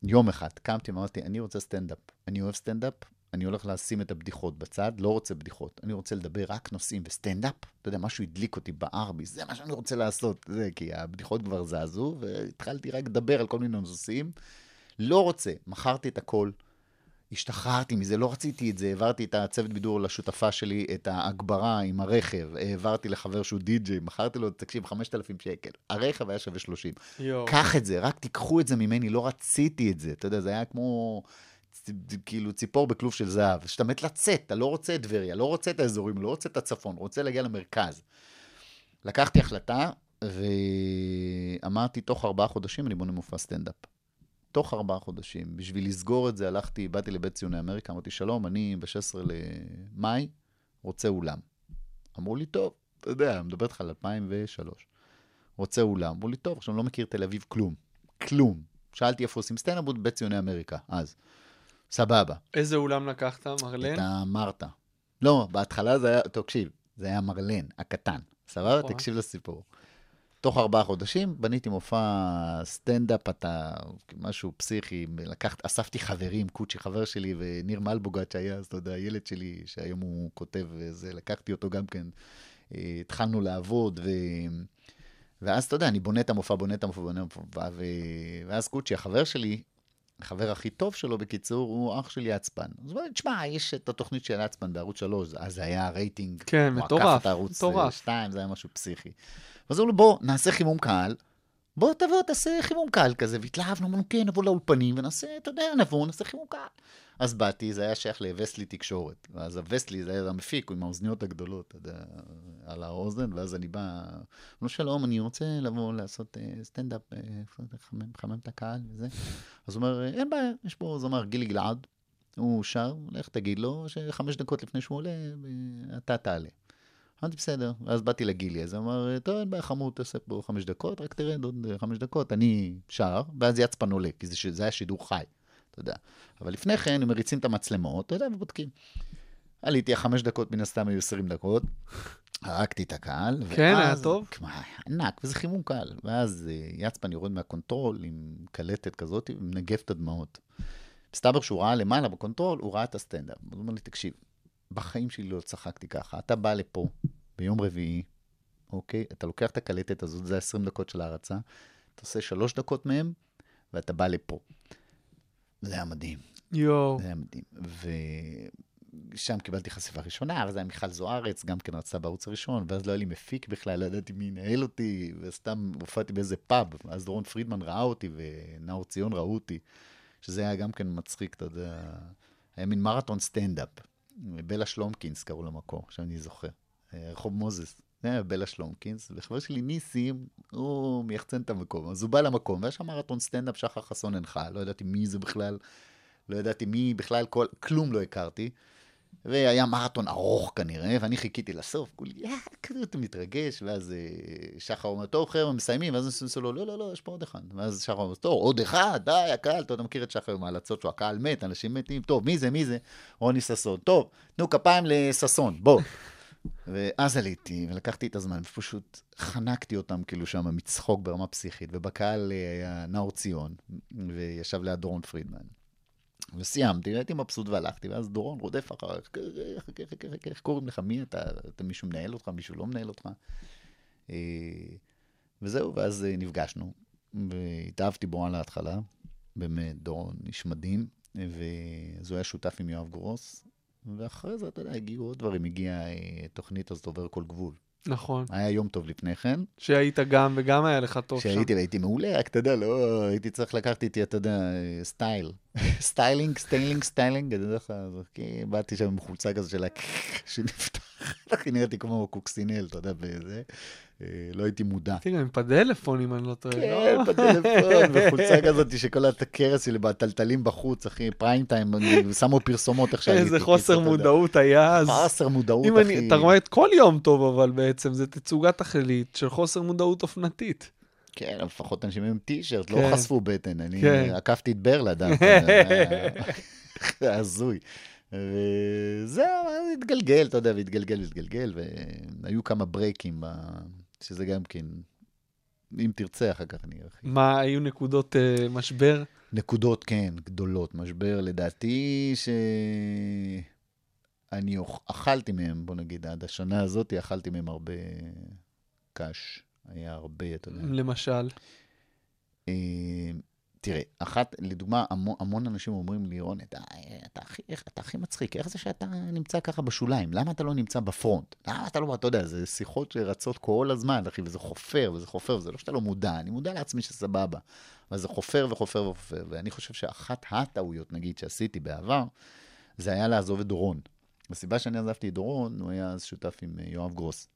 E: יום אחד קמתי, אמרתי, אני רוצה סטנדאפ. אני אוהב סטנדאפ, אני הולך לשים את הבדיחות בצד, לא רוצה בדיחות. אני רוצה לדבר רק נושאים וסטנדאפ. אתה יודע, משהו הדליק אותי בארבי, זה מה שאני רוצה לעשות. זה, כי הבדיחות כבר זזו, והתחלתי רק לדבר על כל מיני נושאים. לא רוצה, מכרתי את הכל. השתחררתי מזה, לא רציתי את זה, העברתי את הצוות בידור לשותפה שלי, את ההגברה עם הרכב, העברתי לחבר שהוא די-ג'יי, מכרתי לו, תקשיב, 5,000 שקל. הרכב היה שווה 30.
D: יואו.
E: קח את זה, רק תיקחו את זה ממני, לא רציתי את זה. אתה יודע, זה היה כמו, כאילו, ציפור בכלוב של זהב. שאתה מת לצאת, אתה לא רוצה את טבריה, לא רוצה את האזורים, לא רוצה את הצפון, רוצה להגיע למרכז. לקחתי החלטה, ואמרתי, תוך ארבעה חודשים אני בונה מופע סטנדאפ. תוך ארבעה חודשים. בשביל לסגור את זה, הלכתי, באתי לבית ציוני אמריקה, אמרתי, שלום, אני ב-16 למאי רוצה אולם. אמרו לי, טוב, אתה יודע, אני מדבר איתך על 2003. רוצה אולם. אמרו לי, טוב, עכשיו אני לא מכיר תל אביב כלום. כלום. שאלתי איפה עושים סטנדאפ, בבית ציוני אמריקה, אז. סבבה.
D: איזה אולם לקחת, מרלן?
E: את המרתה. לא, בהתחלה זה היה, תקשיב, זה היה מרלן, הקטן. סבבה?
D: וואו.
E: תקשיב לסיפור. תוך ארבעה חודשים בניתי מופע סטנדאפ, אתה משהו פסיכי, לקחת, אספתי חברים, קוצ'י חבר שלי וניר מלבוגת שהיה, אז אתה יודע, הילד שלי, שהיום הוא כותב וזה, לקחתי אותו גם כן, אה, התחלנו לעבוד, ו... ואז אתה יודע, אני בונה את המופע, בונה את המופע, בונה את המופע, ו... ואז קוצ'י, החבר שלי, החבר הכי טוב שלו, בקיצור, הוא אח של יצפן. אז הוא אומר, תשמע, יש את התוכנית של יצפן בערוץ 3, אז זה היה רייטינג.
D: כן,
E: הוא
D: מטורף,
E: עקף את
D: מטורף.
E: 2, זה היה משהו פסיכי. אז הוא אומר, בוא, נעשה חימום קהל, בוא תבוא, תעשה חימום קהל כזה, והתלהבנו, אמרנו, כן, נבוא לאולפנים ונעשה, אתה יודע, נבוא, נעשה חימום קהל. אז באתי, זה היה שייך לווסלי תקשורת. ואז הווסלי, זה היה המפיק, עם האוזניות הגדולות, אתה יודע, על האוזן, ואז אני בא, אמרו, שלום, אני רוצה לבוא לעשות אה, סטנדאפ, אה, לחמם לחמם את הקהל וזה. אז הוא אומר, אין בעיה, יש פה זמר גילי גלעד, הוא שר, לך תגיד לו שחמש דקות לפני שהוא עולה, אה, אתה תעלה. אמרתי, בסדר. ואז באתי לגילי, אז הוא אמר, טוב, אין בעיה, חמוד, תעשה פה חמש דקות, רק תרד עוד אה, חמש דקות, אני שר, ואז יצפן עולה, כי זה, זה היה שידור חי, אתה יודע. אבל לפני כן, הם מריצים את המצלמות, אתה יודע, ובודקים. עליתי, החמש דקות מן הסתם היו 20 דקות, הרגתי את הקהל, ואז...
D: כן, היה טוב?
E: מה, היה ענק, וזה חימום קל. ואז אה, יצפן יורד מהקונטרול עם קלטת כזאת, ומנגב את הדמעות. מסתבר שהוא ראה למעלה בקונטרול, הוא ראה את הסטנדאפ. הוא אומר לי, תקשיב, בחיים שלי לא צחקתי ככה. אתה בא לפה ביום רביעי, אוקיי? אתה לוקח את הקלטת הזאת, זה 20 דקות של ההרצה, אתה עושה שלוש דקות מהם, ואתה בא לפה. זה היה מדהים.
D: יואו.
E: זה היה מדהים. ושם קיבלתי חשיפה ראשונה, וזה היה מיכל זוארץ, גם כן רצתה בערוץ הראשון, ואז לא היה לי מפיק בכלל, לא ידעתי מי ינהל אותי, וסתם הופעתי באיזה פאב, אז דורון פרידמן ראה אותי, ונאור ציון ראו אותי, שזה היה גם כן מצחיק, אתה יודע, היה מין מרתון סטנדאפ. בלה שלומקינס קראו למקום, אני זוכר. אה, רחוב מוזס. זה היה בלה שלומקינס, וחבר שלי ניסים, הוא מייחצן את המקום. אז הוא בא למקום, והיה שם מרתון סטנדאפ, שחר חסון הנחה, לא ידעתי מי זה בכלל, לא ידעתי מי בכלל, כל, כלום לא הכרתי. והיה מרתון ארוך כנראה, ואני חיכיתי לסוף, כולי, יא, כזה אתה מתרגש, ואז אה, שחר אומר, טוב חבר'ה, מסיימים, ואז עושה לו, לא, לא, לא, יש פה עוד אחד. ואז שחר אומר, טוב, עוד אחד, די, הקהל, אתה מכיר את שחר עם ההלצות שלו, הקהל מת, אנשים מתים, טוב, מי זה, מי זה? רוני ששון, טוב, תנו כפיים לששון, בוא. ואז עליתי, ולקחתי את הזמן, ופשוט חנקתי אותם כאילו שם מצחוק ברמה פסיכית, ובקהל אה, היה נאור ציון, וישב ליד דורון פרידמן. וסיימתי, הייתי מבסוט והלכתי, ואז דורון רודף אחריך, איך קוראים לך? מי אתה? אתה מישהו מנהל אותך, מישהו לא מנהל אותך? אה, וזהו, ואז אה, נפגשנו, והתאהבתי בו על ההתחלה, באמת, דורון איש מדהים, ואז הוא היה שותף עם יואב גרוס, ואחרי זה, אתה יודע, הגיעו עוד דברים, הגיעה אה, תוכנית הזאת עובר כל גבול.
D: נכון.
E: היה יום טוב לפני כן,
D: שהיית גם, וגם היה לך טוב שם.
E: שהייתי והייתי מעולה, רק אתה יודע, לא, הייתי צריך לקחת איתי, אתה יודע, סטייל. סטיילינג, סטיילינג, סטיילינג, אני יודע לך, כי באתי שם עם חולצה כזו של ה... שנפתח, הכי נראיתי כמו קוקסינל, אתה יודע, וזה. אה, לא הייתי מודע.
D: גם עם פדלפון, אם אני לא טועה.
E: כן,
D: לא?
E: בטלפון, *laughs* וחולצה כזאת שכל הכרס שלי בטלטלים בחוץ, אחי, פריים טיים, שמו פרסומות איך שעליתי.
D: איזה חוסר. מודעות היה אז.
E: חוסר מודעות, אחי.
D: אתה רואה את כל יום טוב, אבל בעצם זה תצוגת תכלית של חוסר מודעות אופנתית.
E: כן, לפחות אנשים עם טישרט,
D: כן.
E: לא חשפו בטן. אני
D: כן.
E: עקפתי את ברלד, *laughs* הזוי. וזהו, אז התגלגל, אתה יודע, והתגלגל והתגלגל, והיו כמה ברייקים. שזה גם כן, אם תרצה, אחר כך אני ארחיב.
D: מה, היו נקודות אה, משבר?
E: נקודות, כן, גדולות. משבר, לדעתי, שאני אוכ- אכלתי מהם, בוא נגיד, עד השנה הזאת, אכלתי מהם הרבה קש. היה הרבה, אתה יודע.
D: למשל.
E: אה, תראה, אחת, לדוגמה, המון, המון אנשים אומרים לי, רון, אתה, אתה, הכי, איך- אתה הכי מצחיק, איך זה שאתה נמצא ככה בשוליים? למה אתה לא נמצא בפרונט? למה אתה לא, אתה יודע, זה שיחות שרצות כל הזמן, אחי, וזה חופר, וזה חופר, וזה לא שאתה לא מודע, אני מודע לעצמי שסבבה. אבל זה חופר וחופר וחופר, ואני חושב שאחת הטעויות, נגיד, שעשיתי בעבר, זה היה לעזוב את דורון. הסיבה שאני עזבתי את דורון, הוא היה אז שותף עם אה, יואב גרוס.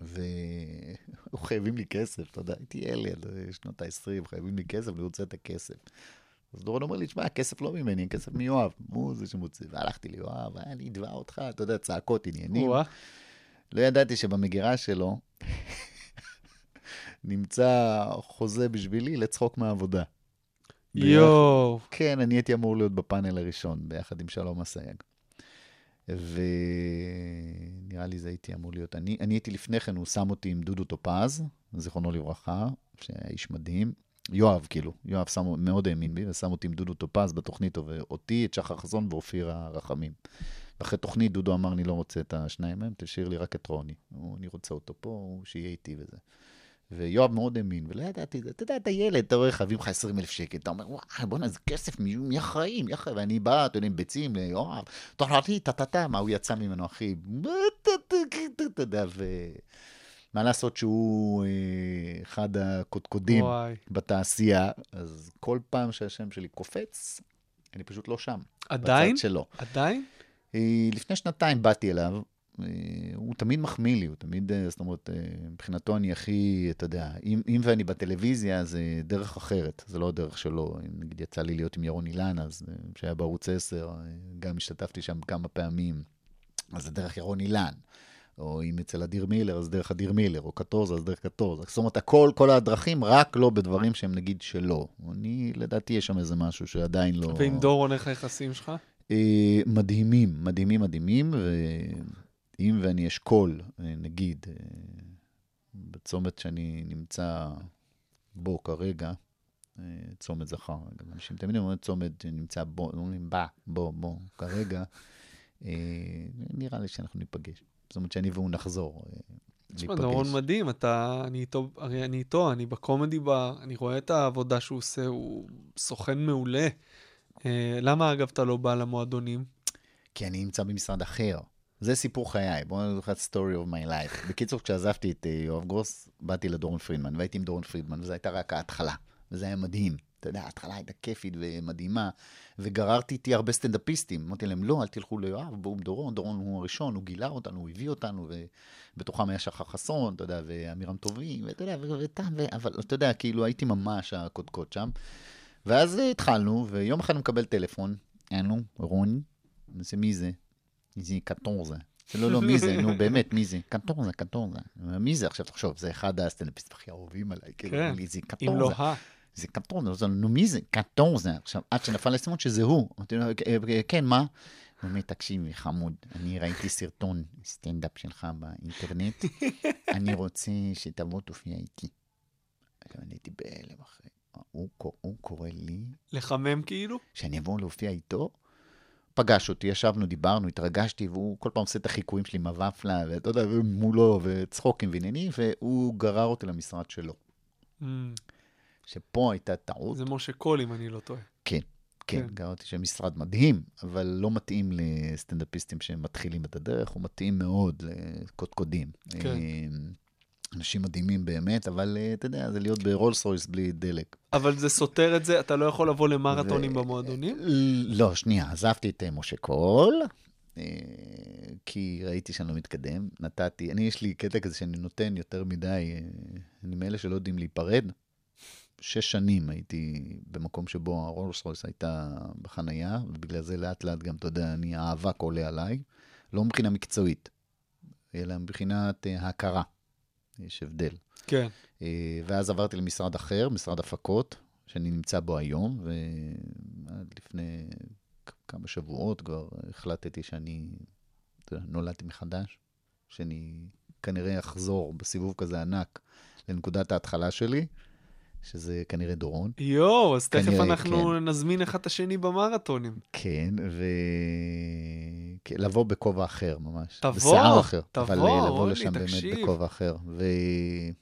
E: והיו *laughs* חייבים לי כסף, אתה יודע, הייתי ילד, אה, שנות ה-20, חייבים לי כסף, אני רוצה את הכסף. אז דורון אומר לי, תשמע, הכסף לא ממני, הכסף מיואב, הוא זה שמוציא. והלכתי ליואב, היה לי, יתבע אותך, אתה יודע, צעקות, עניינים. לא ידעתי שבמגירה שלו *laughs* נמצא חוזה בשבילי לצחוק מהעבודה.
D: יואו.
E: כן, אני הייתי אמור להיות בפאנל הראשון, ביחד עם שלום אסייג. ונראה לי זה הייתי אמור להיות. אני, אני הייתי לפני כן, הוא שם אותי עם דודו טופז, זיכרונו לברכה, שהיה איש מדהים. יואב, כאילו, יואב שם, מאוד האמין בי, ושם אותי עם דודו טופז בתוכנית, ואותי, את שחר חסון ואופירה רחמים. ואחרי תוכנית, דודו אמר, אני לא רוצה את השניים מהם, תשאיר לי רק את רוני. הוא, אני רוצה אותו פה, שיהיה איתי וזה. ויואב מאוד האמין, ולא ידעתי, אתה יודע, אתה ילד, אתה רואה, חייבים לך 20 אלף שקל, אתה אומר, וואי, בואנה, זה כסף, מי מי אחראי, מי אחראי, ואני בא, אתה יודע, עם ביצים, ליואב, תאכלתי, טה-טה-טה, מה הוא יצא ממנו, אחי, אתה יודע, ומה לעשות שהוא אה, אחד הקודקודים. בתעשייה, אז כל פעם שהשם שלי קופץ, אני פשוט לא שם.
D: עדיין?
E: בצד שלו.
D: עדיין?
E: אה, לפני שנתיים באתי אליו, הוא תמיד מחמיא לי, הוא תמיד, אה, זאת אומרת, אה, מבחינתו אני הכי, אתה יודע, אם, אם ואני בטלוויזיה, זה דרך אחרת, זה לא הדרך שלו. אם נגיד יצא לי להיות עם ירון אילן, אז אה, שהיה בערוץ 10, אה, גם השתתפתי שם כמה פעמים, אז זה דרך ירון אילן. או אם אצל אדיר מילר, אז דרך אדיר מילר, או קטורזה, אז דרך קטורזה. זאת אומרת, הכל, כל הדרכים, רק לא בדברים שהם נגיד שלא. אני, לדעתי, יש שם איזה משהו שעדיין לא...
D: ועם דורון, איך היחסים שלך?
E: אה, מדהימים, מדהימים, מדהימים, ואם ואני אשכול, אה, נגיד, אה, בצומת שאני נמצא בו כרגע, אה, צומת זכר, אגב, אנשים תמיד אומרים צומת שנמצא בו, אומרים בא, בוא, בוא, כרגע, אה, נראה לי שאנחנו ניפגש. זאת אומרת שאני והוא נחזור
D: תשמע, דורון מדהים, אתה, אני איתו, הרי אני איתו, אני בקומדי בר, אני רואה את העבודה שהוא עושה, הוא סוכן מעולה. למה, אגב, אתה לא בא למועדונים?
E: כי אני נמצא במשרד אחר. זה סיפור חיי, בואו נראה לך את story of my life. בקיצור, כשעזבתי את אה, יואב גרוס, באתי לדורון פרידמן, והייתי עם דורון פרידמן, וזו הייתה רק ההתחלה, וזה היה מדהים. אתה יודע, ההתחלה הייתה כיפית ומדהימה, וגררתי איתי הרבה סטנדאפיסטים. אמרתי להם, לא, אל תלכו ליואב, בואו עם דורון, דורון הוא הראשון, הוא גילה אותנו, הוא הביא אותנו, ובתוכם היה שחר חסון, אתה יודע, ועמירם טובים, ואתה יודע, ו- ותם, ו- אבל אתה יודע, כאילו הייתי ממש הקודקוד שם. ואז אה, התחלנו, ויום אחד אני מקבל טלפון, אנו, רוני, אני עושה, מי זה? זה קטורזה. זה לא, לא, מי זה? נו, באמת, מי זה? קטורזה, קטורזה. מי זה? עכשיו תחשוב, זה אחד הסטנדאפיסטים הכי אהובים עליי, כאילו, זה
D: אם לא
E: קטורזה.
D: ה...
E: זה קטורזה, נו, מי זה? קטורזה. עכשיו, עד שנפל האסימון שזה הוא. אמרתי לו, "אה, אה, כן, מה? הוא אומר, תקשיבי, חמוד, אני ראיתי סרטון סטנדאפ שלך באינטרנט, אני רוצה שתבוא תופיע איתי. אני הייתי בהלם אחרי. הוא קורא לי
D: לחמם כאילו?
E: שאני אבוא להופיע איתו. פגש אותי, ישבנו, דיברנו, התרגשתי, והוא כל פעם עושה את החיקויים שלי עם הוואפלה, ואתה יודע, מולו, וצחוקים ועניינים, והוא גרר אותי למשרד שלו.
D: Mm,
E: שפה הייתה טעות.
D: זה משה קול, אם אני לא טועה.
E: כן, כן,
D: כן.
E: גררתי שם משרד מדהים, אבל לא מתאים לסטנדאפיסטים שמתחילים את הדרך, הוא מתאים מאוד לקודקודים.
D: כן.
E: אה, אנשים מדהימים באמת, אבל אה, אתה יודע, זה להיות ברולס רויס בלי דלק.
D: אבל זה סותר את זה, אתה לא יכול לבוא למרתונים
E: ו-
D: במועדונים?
E: לא, שנייה, עזבתי את אה, משה קול, אה, כי ראיתי שאני לא מתקדם. נתתי, אני, יש לי קטע כזה שאני נותן יותר מדי, אה, אני מאלה שלא יודעים להיפרד. שש שנים הייתי במקום שבו הרולס רויס הייתה בחנייה, ובגלל זה לאט לאט גם, אתה יודע, אני, האבק עולה עליי. לא מבחינה מקצועית, אלא מבחינת אה, ההכרה. יש הבדל.
D: כן.
E: אה, ואז עברתי למשרד אחר, משרד הפקות, שאני נמצא בו היום, ועד לפני כמה שבועות כבר החלטתי שאני נולדתי מחדש, שאני כנראה אחזור בסיבוב כזה ענק לנקודת ההתחלה שלי, שזה כנראה דורון.
D: יואו, אז תכף
E: כנראה,
D: אנחנו נזמין אחד את השני במרתונים.
E: כן, ו... כן, לבוא בכובע אחר ממש.
D: תבוא,
E: בשיער אחר.
D: תבוא,
E: אבל אה, לבוא לשם
D: תקשיב.
E: באמת בכובע אחר. ו...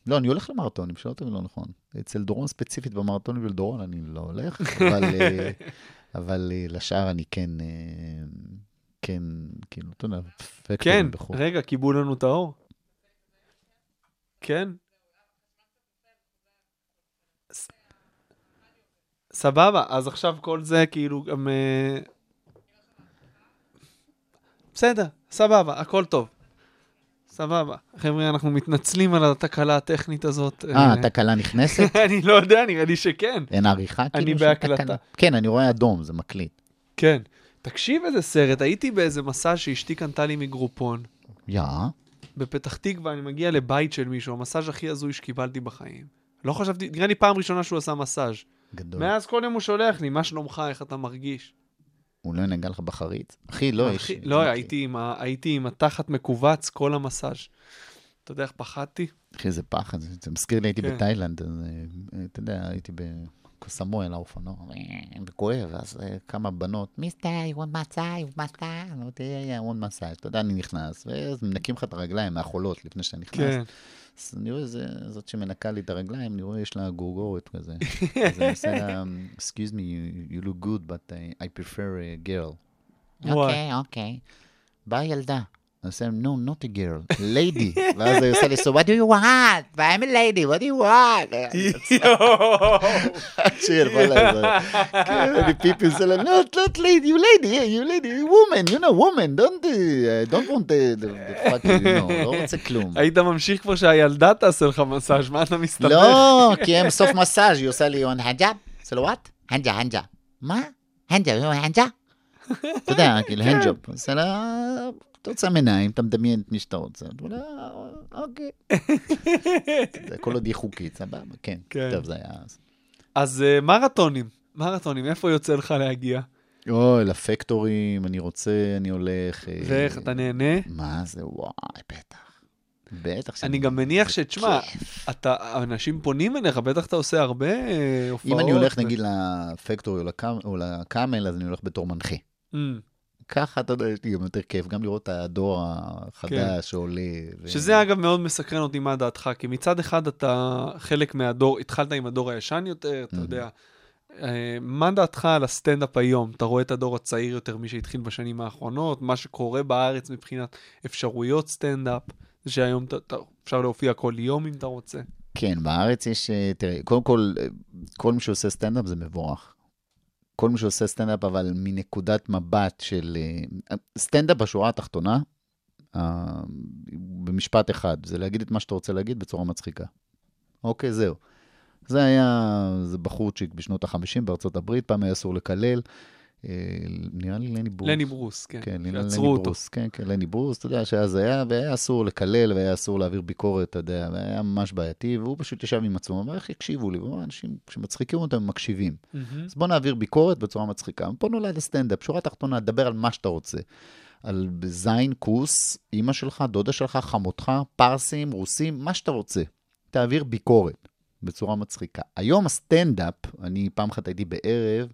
E: לא, אני הולך למרתונים, שלא תבין לא נכון. אצל דורון ספציפית במרתונים של דורון אני לא הולך, *laughs* אבל, אה, אבל אה, לשאר אני כן, אה, כן, כאילו, אתה יודע, פקטורים
D: כן,
E: בחו"ל.
D: רגע, כיבו לנו את האור. כן. סבבה, אז עכשיו כל זה כאילו גם... אה, בסדר, סבבה, הכל טוב. סבבה. חבר'ה, אנחנו מתנצלים על התקלה הטכנית הזאת.
E: אה, התקלה נכנסת? *laughs*
D: אני לא יודע, נראה לי שכן.
E: אין עריכה?
D: אני
E: כאילו, של
D: בהקלטה.
E: כן, אני רואה אדום, זה מקליט.
D: כן. תקשיב איזה סרט, הייתי באיזה מסע שאשתי קנתה לי מגרופון.
E: יא,
D: בפתח תקווה אני מגיע לבית של מישהו, המסאז' הכי הזוי שקיבלתי בחיים. לא חשבתי, נראה לי פעם ראשונה שהוא עשה מסאז'.
E: גדול.
D: מאז כל יום הוא שולח לי, מה שלומך, איך אתה מרגיש?
E: הוא לא ינגע לך בחריץ? אחי, לא, יש...
D: אחי, לא, הייתי עם, ה, הייתי עם התחת מכווץ כל המסאז'. אתה יודע איך פחדתי?
E: אחי, זה פחד, זה מזכיר לי, הייתי
D: כן.
E: בתאילנד, אה, אתה יודע, הייתי בקוסמוי על האופנוע, וכואב, אז אה, כמה בנות, מיסטר, you want massage, you want massage, אמרתי, yeah, want massage, אתה יודע, אני נכנס, ואז מנקים לך את הרגליים מהחולות לפני שאתה נכנס.
D: כן.
E: אז אני רואה זה, זאת שמנקה לי את הרגליים, אני רואה יש לה גורגורת כזה. אז אני עושה לה, excuse me, you, you look good, but I, I prefer a girl. אוקיי, אוקיי. באה ילדה. אני עושה, no, not a girl, lady. ואז היא עושה לי, so what do you want? I'm a lady, what do you want? שיר, וואלה, זה... כן, אני פיפי עושה לה, not, not lady, you lady, yeah, you lady, you woman, you know, woman, don't, uh, don't want the, the, the fuck you, you know, לא רוצה כלום.
D: היית ממשיך כבר שהילדה תעשה לך מסאז', מה אתה מסתבך?
E: לא, כי הם סוף מסאז', היא עושה לי, you want הנג'ה? עושה לו, what? הנג'ה, הנג'ה. מה? הנג'ה, you want הנג'ה? אתה יודע, *laughs* כאילו, handjob. עושה לה, אתה רוצה עיניים, אתה מדמיין את מי שאתה רוצה. אתה אומר, "אה, אוקיי. *laughs* זה כל עוד היא חוקית, סבבה, כן.
D: כן.
E: טוב, זה היה... אז.
D: אז אה, מרתונים, מרתונים, איפה יוצא לך להגיע?
E: אוי, לפקטורים, אני רוצה, אני הולך. אה,
D: ואיך, אתה נהנה?
E: מה זה, וואי, בטח. בטח שאני...
D: אני גם מניח שתשמע, אנשים פונים אליך, בטח אתה עושה הרבה הופעות.
E: אם אני הולך נגיד לפקטורי או לקאמל, אז אני הולך בתור מנחה.
D: Mm.
E: ככה, אתה יודע, יש לי גם יותר כיף, גם לראות את הדור החדש שעולה. ו-
D: שזה אגב מאוד מסקרן אותי מה דעתך, כי מצד אחד אתה חלק מהדור, התחלת עם הדור הישן יותר, אתה
E: Mhm.
D: יודע. אה, מה דעתך על הסטנדאפ היום? אתה רואה את הדור הצעיר יותר, מי שהתחיל בשנים האחרונות, מה שקורה בארץ מבחינת אפשרויות סטנדאפ, זה שהיום אתה- אתה- אפשר להופיע כל יום אם אתה רוצה.
E: כן, בארץ יש, אה, תראה, קודם כל, אה, כל מי שעושה סטנדאפ זה מבורך. כל מי שעושה סטנדאפ, אבל מנקודת מבט של... אה, סטנדאפ בשורה התחתונה, אה, במשפט אחד, זה להגיד את מה שאתה רוצה להגיד בצורה מצחיקה. אוקיי, זהו. זה היה, זה בחורצ'יק בשנות ה-50 בארצות הברית, פעם היה אסור לקלל. אה, נראה לי לני ברוס.
D: לני ברוס, כן,
E: כן, לני
D: שעצרו אותו.
E: ברוס, כן, כן, לני ברוס, אתה יודע שאז היה, והיה אסור לקלל, והיה אסור להעביר ביקורת, אתה יודע, והיה ממש בעייתי, והוא פשוט ישב עם עצמו, אמר, איך יקשיבו לי? הוא אמר, אנשים שמצחיקים אותם, הם מקשיבים.
D: מהמם.
E: אז בוא נעביר ביקורת בצורה מצחיקה. פה נולד הסטנדאפ, שורה תחתונה, דבר על מה שאתה רוצה. על זין, כוס, אימא שלך, דודה שלך, חמותך, פרסים, רוסים, מה שאתה רוצה. תעביר ביקורת בצורה מצחיקה. היום הסטנדאפ, אני פעם אחת הייתי בערב,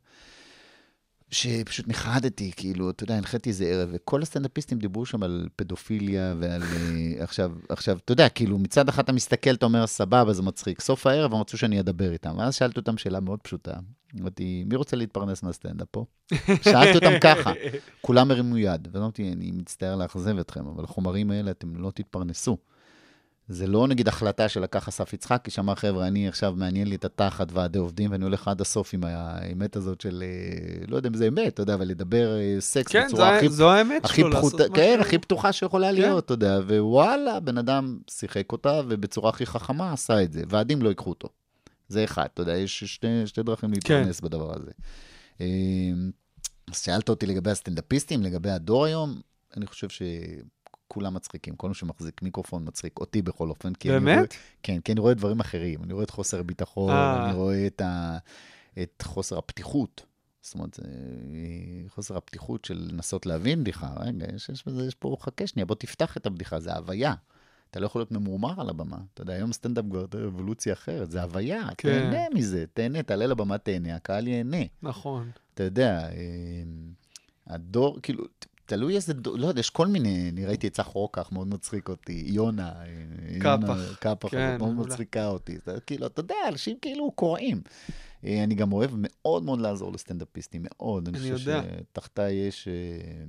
E: שפשוט נחרדתי, כאילו, אתה יודע, הנחיתי איזה ערב, וכל הסטנדאפיסטים דיברו שם על פדופיליה ועל... אה, עכשיו, עכשיו, אתה יודע, כאילו, מצד אחד אתה מסתכל, אתה אומר, סבבה, זה מצחיק. סוף הערב הם רצו שאני אדבר איתם, ואז שאלתי אותם שאלה מאוד פשוטה. אמרתי, מי רוצה להתפרנס מהסטנדאפ פה? *laughs* שאלתי אותם ככה, כולם הרימו יד, ואמרתי, אני מצטער לאכזב אתכם, אבל החומרים האלה, אתם לא תתפרנסו. זה לא נגיד החלטה שלקח אסף יצחקי, שאמר, חבר'ה, אני עכשיו מעניין לי את התחת ועדי עובדים, ואני הולך עד הסוף עם האמת הזאת של, אה, לא יודע אם זה אמת, אתה יודע, אבל לדבר אה, סקס
D: כן,
E: בצורה
D: זו-
E: הכי,
D: זו האמת
E: הכי
D: שלו, לעשות
E: פחותה,
D: מה
E: כן, הכי פתוחה שיכולה
D: כן.
E: להיות, אתה יודע, ווואלה, בן אדם שיחק אותה, ובצורה הכי חכמה עשה את זה, ועדים לא ייקחו אותו. זה אחד, אתה יודע, יש שתי, שתי דרכים להתפרנס בדבר הזה. אה, אז שאלת אותי לגבי הסטנדאפיסטים, לגבי הדור היום, אני חושב שכולם מצחיקים, כל מי שמחזיק מיקרופון מצחיק, אותי בכל אופן. כי אני
D: באמת?
E: רואה, כן, כי אני רואה דברים אחרים, אני רואה את חוסר הביטחון,
D: אה.
E: אני רואה את, ה, את חוסר הפתיחות. זאת אומרת, חוסר הפתיחות של לנסות להבין בדיחה. רגע, יש, יש, בזה, יש פה, חכה שנייה, בוא תפתח את הבדיחה, זה הוויה. אתה לא יכול להיות ממורמר על הבמה. אתה יודע, היום סטנדאפ כבר אבולוציה אחרת, זה הוויה,
D: כן.
E: תהנה מזה, תהנה, תעלה לבמה, תהנה, הקהל ייהנה.
D: נכון.
E: אתה יודע, אה, הדור, כאילו, תלוי איזה לא יודע, יש כל מיני, אני ראיתי את צח רוקח, מאוד מצחיק אותי, יונה,
D: קפח.
E: קפח,
D: כן,
E: מאוד. מצחיקה אותי. כאילו, אתה יודע, אנשים כאילו קוראים. אה, אני גם אוהב מאוד מאוד לעזור לסטנדאפיסטים, מאוד.
D: אני
E: חושב
D: יודע.
E: שתחתיי יש, אה,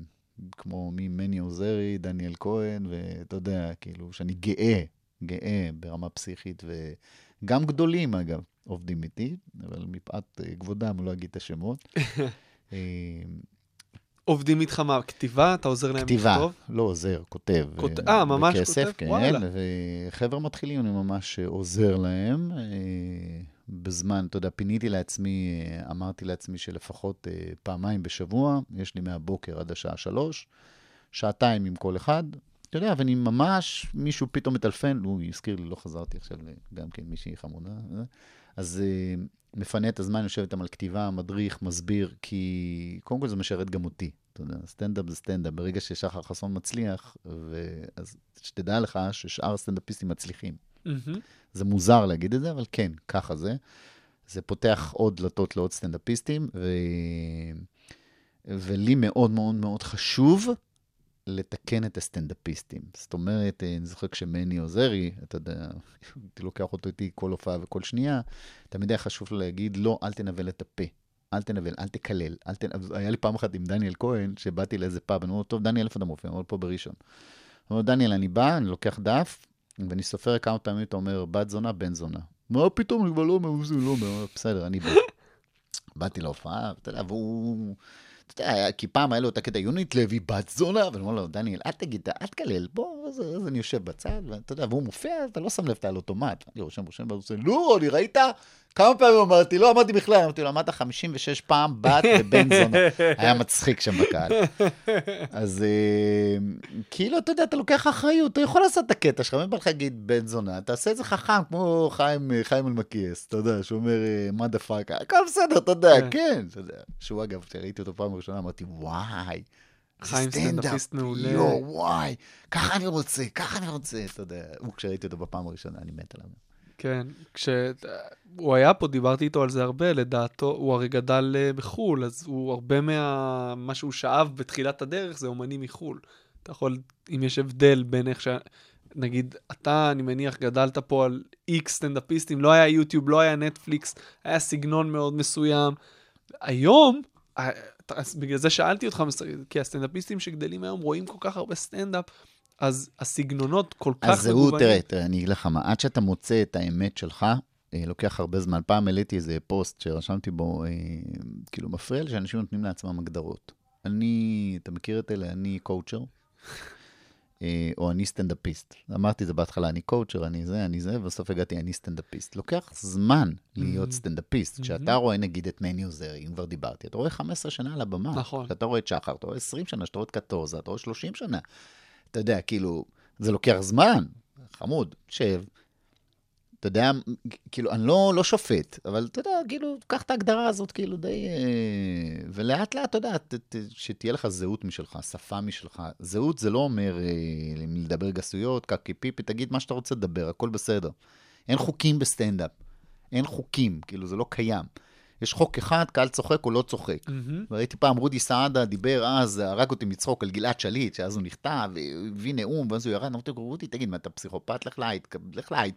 E: כמו ממני עוזרי, דניאל כהן, ואתה יודע, כאילו, שאני גאה, גאה ברמה פסיכית, וגם גדולים, אגב, עובדים איתי, אבל מפאת אה, כבודם, לא אגיד את השמות. *laughs* אה,
D: עובדים איתך מה? כתיבה? אתה עוזר להם
E: כתיבה,
D: לכתוב?
E: לא עוזר, כותב.
D: כות-
E: אה,
D: אה, ממש
E: בכסף,
D: כותב?
E: כן,
D: וואלה.
E: וחבר'ה מתחילים, אני ממש עוזר להם. אה, בזמן, אתה יודע, פיניתי לעצמי, אה, אמרתי לעצמי שלפחות אה, פעמיים בשבוע, יש לי מהבוקר עד השעה שלוש, שעתיים עם כל אחד. אתה יודע, ואני ממש, מישהו פתאום מטלפן, הוא הזכיר לי, לא חזרתי עכשיו, גם כן מישהי חמודה. אז אה, מפנה את הזמן, יושב איתם על כתיבה, מדריך, מסביר, כי קודם כל זה משרת גם אותי. אתה יודע, סטנדאפ זה סטנדאפ. ברגע ששחר חסון מצליח, ו... אז שתדע לך ששאר הסטנדאפיסטים מצליחים.
D: מהמם.
E: זה מוזר להגיד את זה, אבל כן, ככה זה. זה פותח עוד דלתות לעוד סטנדאפיסטים, ו... ולי מאוד מאוד מאוד חשוב לתקן את הסטנדאפיסטים. זאת אומרת, אני זוכר כשמני עוזרי, אתה יודע, הייתי לוקח אותו איתי כל הופעה וכל שנייה, תמיד היה חשוב לו להגיד, לא, אל תנבל את הפה. אל תנבל, אל תקלל, אל ת... היה לי פעם אחת עם דניאל כהן, שבאתי לאיזה פאב, אני אומר טוב, דניאל, איפה אתה מופיע? הוא אומר, פה בראשון. הוא אומר, דניאל, אני בא, אני לוקח דף, ואני סופר כמה פעמים אתה אומר, בת זונה, בן זונה. מה פתאום, אני כבר לא אומר, לא בסדר, אני בא. *laughs* באתי להופעה, אתה יודע, והוא... אתה יודע, כי פעם היה לו את הקטע, יונית לוי, בת זונה, ואני אומר לו, דניאל, אל תגיד, אל תקלל, בוא, אז, אז אני יושב בצד, ואתה יודע, והוא מופיע, אתה לא שם לב, אתה על אוטומט. אני רושם, רושם, ואז הוא עושה, לא, אני ראית? כמה פעמים אמרתי, לא אמרתי בכלל, אמרתי לו, אמרת 56 פעם בת ובן זונה. *laughs* היה מצחיק שם בקהל. אז אה, כאילו, אתה יודע, אתה לוקח אחריות, אתה יכול לעשות את הקטע שלך, אם בא לך להגיד בן זונה, תעשה את זה חכם, כמו חיים, אה, חיים אלמקייס, אתה יודע, שאומר, מה the fuck, הכל בסדר, אתה יודע,
D: כן.
E: כן, אתה יודע. שהוא אגב, כשראיתי אותו פעם ראשונה, אמרתי, וואי.
D: חיים
E: סטנדאפ,
D: סטנדאפיסט מעולה.
E: יואו, וואי, ככה אני רוצה, ככה אני רוצה, אתה יודע. הוא, כשראיתי אותו בפעם הראשונה, אני מת עליו.
D: כן, כשהוא היה פה, דיברתי איתו על זה הרבה, לדעתו, הוא הרי גדל אה, בחו"ל, אז הוא הרבה מה... מה שהוא שאב בתחילת הדרך זה אומנים מחו"ל. אתה יכול, אם יש הבדל בין איך ש... נגיד, אתה, אני מניח, גדלת פה על איקס סטנדאפיסטים, לא היה יוטיוב, לא היה נטפליקס, היה סגנון מאוד מסוים. היום, אה, בגלל זה שאלתי אותך, כי הסטנדאפיסטים שגדלים היום רואים כל כך הרבה סטנדאפ, אז הסגנונות כל כך
E: אז זהו, תראה, תראה, אני אגיד לך מה, עד שאתה מוצא את האמת שלך, אה, לוקח הרבה זמן. פעם העליתי איזה פוסט שרשמתי בו, אה, כאילו, מפריע לי שאנשים נותנים לעצמם הגדרות. אני, אתה מכיר את אלה? אני coacher, אה, או אני סטנדאפיסט. אמרתי את זה בהתחלה, אני coacher, אני זה, אני זה, ובסוף הגעתי, אני סטנדאפיסט. לוקח זמן להיות
D: Mhm.
E: סטנדאפיסט. כשאתה רואה, נגיד, את מני עוזרי, אם כבר דיברתי, אתה רואה 15 שנה על הבמה.
D: נכון.
E: כשאתה רואה את שחר, אתה רואה 20 שנה, כשאתה רואה את קטורזה, אתה רואה 30 שנה. אתה יודע, כאילו, זה לוקח זמן, חמוד, שב. אתה יודע, כאילו, אני לא, לא שופט, אבל אתה יודע, כאילו, קח את ההגדרה הזאת, כאילו, די... אה, ולאט לאט, אתה יודע, ת, ת, שתהיה לך זהות משלך, שפה משלך. זהות זה לא אומר אה, לדבר גסויות, קקי פיפי, תגיד מה שאתה רוצה לדבר, הכל בסדר. אין חוקים בסטנדאפ. אין חוקים, כאילו, זה לא קיים. יש חוק אחד, קהל צוחק או לא צוחק.
D: מהמם.
E: וראיתי פעם, רודי סעדה דיבר אז, הרג אותי מצחוק על גלעד שליט, שאז הוא נכתב, והביא נאום, ואז הוא ירד, אמרתי לו, רודי, תגיד, מה, אתה פסיכופת? לך להייד, לך להייד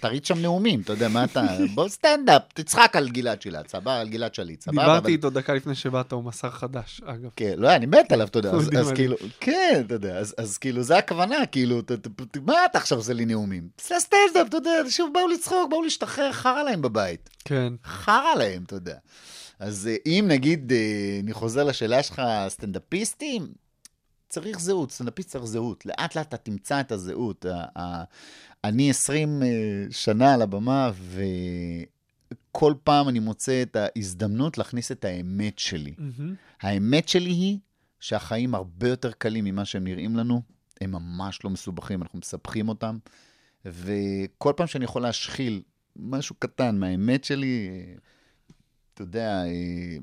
E: ותריץ שם נאומים, אתה יודע, מה אתה, בוא סטנדאפ, תצחק על גלעד שליט, סבבה, על גלעד שליט, סבבה.
D: דיברתי איתו דקה לפני שבאת, הוא מסר חדש, אגב.
E: כן, לא, אני מת עליו, אתה יודע, אז. *laughs* כאילו, כן, אתה יודע, אז, כאילו, זה הכוונה, כאילו, מה אתה עכשיו עושה לי נאומים? זה סטנדאפ, אתה יודע, אנשים באו לצחוק, באו להשתחרר, חרא להם בבית.
D: כן.
E: חרא להם, אתה יודע. אז אה, אם נגיד, אה, אני חוזר לשאלה שלך, סטנדאפיסטים, צריך זהות, סטנדאפיסט צריך זהות. לאט לאט אתה תמצא את הזהות. אני 20 אה, שנה על הבמה, וכל פעם אני מוצא את ההזדמנות להכניס את האמת שלי.
D: מהמם.
E: האמת שלי היא שהחיים הרבה יותר קלים ממה שהם נראים לנו. הם ממש לא מסובכים, אנחנו מסבכים אותם. וכל פעם שאני יכול להשחיל משהו קטן מהאמת שלי, אתה יודע, אה,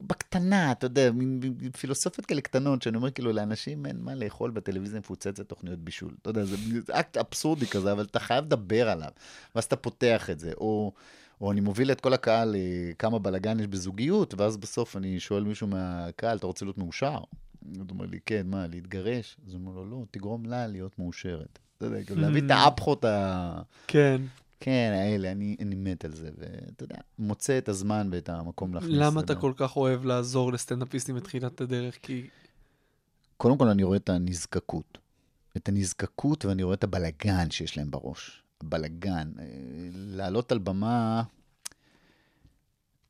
E: בקטנה, אתה יודע, מין פילוסופיות כאלה קטנות, שאני אומר כאילו, לאנשים אין מה לאכול בטלוויזיה מפוצצת תוכניות בישול. אתה יודע, זה אקט אבסורדי כזה, אבל אתה חייב לדבר עליו, ואז אתה פותח את זה. או, או אני מוביל את כל הקהל, אה, כמה בלאגן יש בזוגיות, ואז בסוף אני שואל מישהו מהקהל, אתה רוצה להיות מאושר? הוא אומר לי, כן, מה, להתגרש? אז הוא אומר לו, לא, תגרום לה להיות מאושרת. אתה יודע, כאילו, להביא את האפחות ה...
D: כן.
E: כן, האלה, אני, אני מת על זה, ואתה יודע, מוצא את הזמן ואת המקום להכניס.
D: למה אתה. כל כך אוהב לעזור לסטנדאפיסטים בתחילת הדרך? כי...
E: קודם כל, אני רואה את הנזקקות. את הנזקקות, ואני רואה את הבלגן שיש להם בראש. הבלגן. אה, לעלות על במה,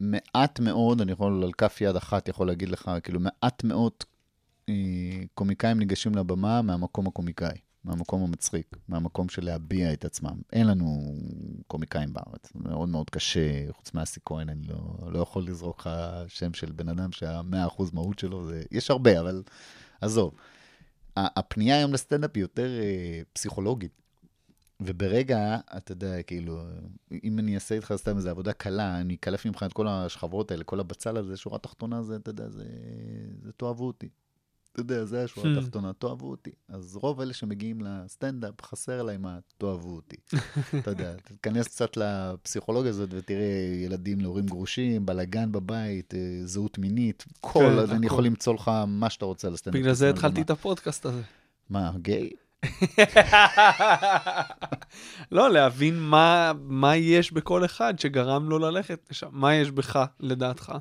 E: מעט מאוד, אני יכול על כף יד אחת יכול להגיד לך, כאילו, מעט מאוד אה, קומיקאים ניגשים לבמה מהמקום הקומיקאי, מהמקום המצחיק, מהמקום של להביע את עצמם. אין לנו קומיקאים בארץ, מאוד מאוד קשה, חוץ מאסי כהן, אני לא, לא יכול לזרוק לך שם של בן אדם שהמאה אחוז מהות שלו, זה, יש הרבה, אבל עזוב. הפנייה היום לסטנדאפ היא יותר אה, פסיכולוגית. וברגע, אתה יודע, כאילו, אם אני אעשה איתך סתם איזו עבודה קלה, אני אקלף ממך את כל השכבות האלה, כל הבצל הזה, שורה תחתונה, זה, אתה יודע, זה, זה תאהבו אותי. אתה יודע, זה השורה
D: Hmm.
E: התחתונה, תאהבו אותי. אז רוב אלה שמגיעים לסטנדאפ, חסר להם התאהבו אותי. *laughs* אתה יודע, תיכנס קצת לפסיכולוגיה הזאת ותראה ילדים להורים גרושים, בלאגן בבית, אה, זהות מינית, כל,
D: כן,
E: אז אני
D: הכל.
E: יכול למצוא לך מה שאתה רוצה על הסטנדאפ.
D: בגלל זה התחלתי. את הפודקאסט הזה.
E: מה, גיי? *laughs*
D: לא, להבין מה, מה יש בכל אחד שגרם לו ללכת לשם. מה יש בך, לדעתך,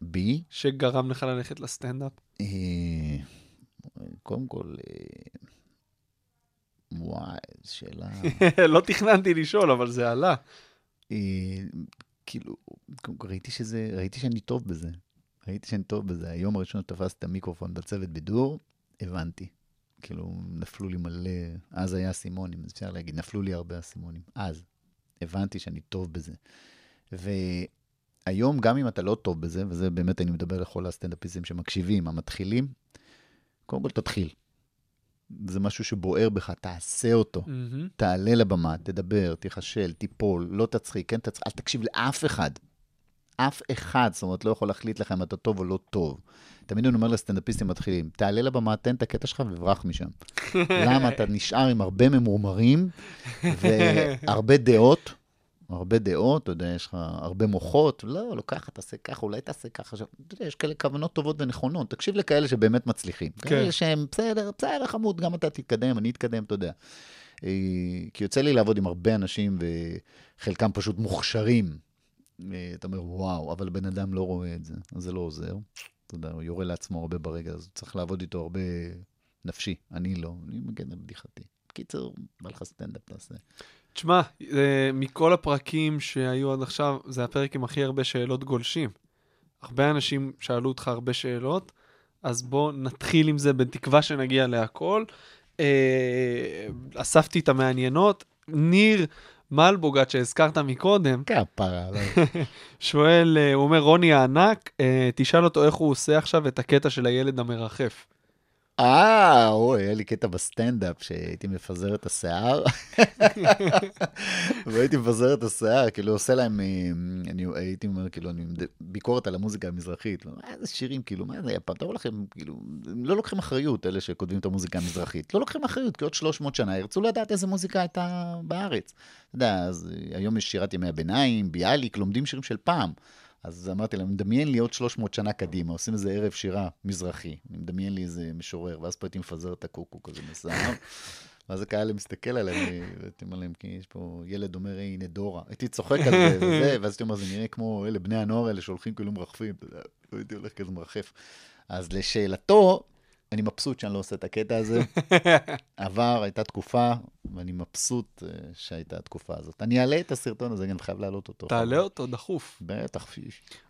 E: בי?
D: שגרם לך ללכת לסטנדאפ?
E: קודם כל, אה, וואי, זו שאלה... *laughs*
D: לא תכננתי לשאול, אבל זה עלה.
E: אה, כאילו, ראיתי שזה, ראיתי שאני טוב בזה. ראיתי שאני טוב בזה. היום הראשון שתפסתי את המיקרופון בצוות בידור, הבנתי. כאילו, נפלו לי מלא, אז היה אסימונים, אפשר להגיד, נפלו לי הרבה אסימונים. אז, הבנתי שאני טוב בזה. והיום, גם אם אתה לא טוב בזה, וזה באמת, אני מדבר לכל הסטנדאפיסטים שמקשיבים, המתחילים, קודם כל תתחיל. זה משהו שבוער בך, תעשה אותו.
D: מהמם.
E: תעלה לבמה, תדבר, תיכשל, תיפול, לא תצחיק, כן תצחיק, אל תקשיב לאף אחד. אף אחד, זאת אומרת, לא יכול להחליט לך אם אתה טוב או לא טוב. תמיד אני אומר לסטנדאפיסטים מתחילים, תעלה לבמה, תן את הקטע שלך וברח משם. *laughs* למה? אתה נשאר עם הרבה ממורמרים והרבה דעות, הרבה דעות, אתה יודע, יש לך הרבה מוחות, לא, לא ככה, תעשה ככה, אולי תעשה ככה. אתה יודע, יש כאלה כוונות טובות ונכונות, תקשיב לכאלה שבאמת מצליחים.
D: כן.
E: כאלה שהם, בסדר, בסדר, חמוד, גם אתה תתקדם, אני אתקדם, אתה יודע. אה, כי יוצא לי לעבוד עם הרבה אנשים, וחלקם פשוט מוכשרים. אה, אתה אומר, וואו, אבל בן אדם לא רואה את זה, אז זה לא עוזר. אתה יודע, הוא יורה לעצמו הרבה ברגע, אז צריך לעבוד איתו הרבה נפשי. אני לא, אני מגן על בדיחתי. בקיצור, בא לך סטנדאפ, תעשה.
D: תשמע, אה, מכל הפרקים שהיו עד עכשיו, זה הפרק עם הכי הרבה שאלות גולשים. הרבה אנשים שאלו אותך הרבה שאלות, אז בוא נתחיל עם זה בתקווה שנגיע להכל. אה, אספתי את המעניינות. ניר מלבוגת שהזכרת מקודם,
E: כפרה, לא. *laughs*
D: שואל, אה, הוא אומר, רוני הענק, תשאל אותו איך הוא עושה עכשיו את הקטע של הילד המרחף.
E: אה, אוי, היה לי קטע בסטנדאפ שהייתי מפזר את השיער. *laughs* והייתי מפזר את השיער, כאילו עושה להם, אה, אני הייתי אומר, כאילו, אני ביקורת על המוזיקה המזרחית. מה איזה שירים, כאילו, מה זה? תראו לכם, כאילו, הם לא לוקחים אחריות, אלה שכותבים את המוזיקה המזרחית. לא לוקחים אחריות, כי עוד 300 שנה ירצו לדעת איזה מוזיקה הייתה בארץ. אתה יודע, אז אה, היום יש שירת ימי הביניים, ביאליק, לומדים שירים של פעם. אז אמרתי להם, מדמיין לי עוד 300 שנה קדימה, עושים איזה ערב שירה מזרחי, אני מדמיין לי איזה משורר, ואז פה הייתי מפזר את הקוקו כזה מסער, *laughs* ואז הקהל מסתכל עליהם, אומר להם, כי יש פה ילד אומר, "היי, הנה דורה. הייתי צוחק על זה וזה, ואז הייתי אומר, זה נראה כמו אלה, בני הנוער האלה שהולכים כאילו מרחפים, אתה יודע, הייתי הולך כזה מרחף. אז לשאלתו, אני מבסוט שאני לא עושה את הקטע הזה. *laughs* עבר, הייתה תקופה, ואני מבסוט אה, שהייתה התקופה הזאת. אני אעלה את הסרטון הזה, גם חייב להעלות אותו.
D: תעלה אותו דחוף.
E: בטח.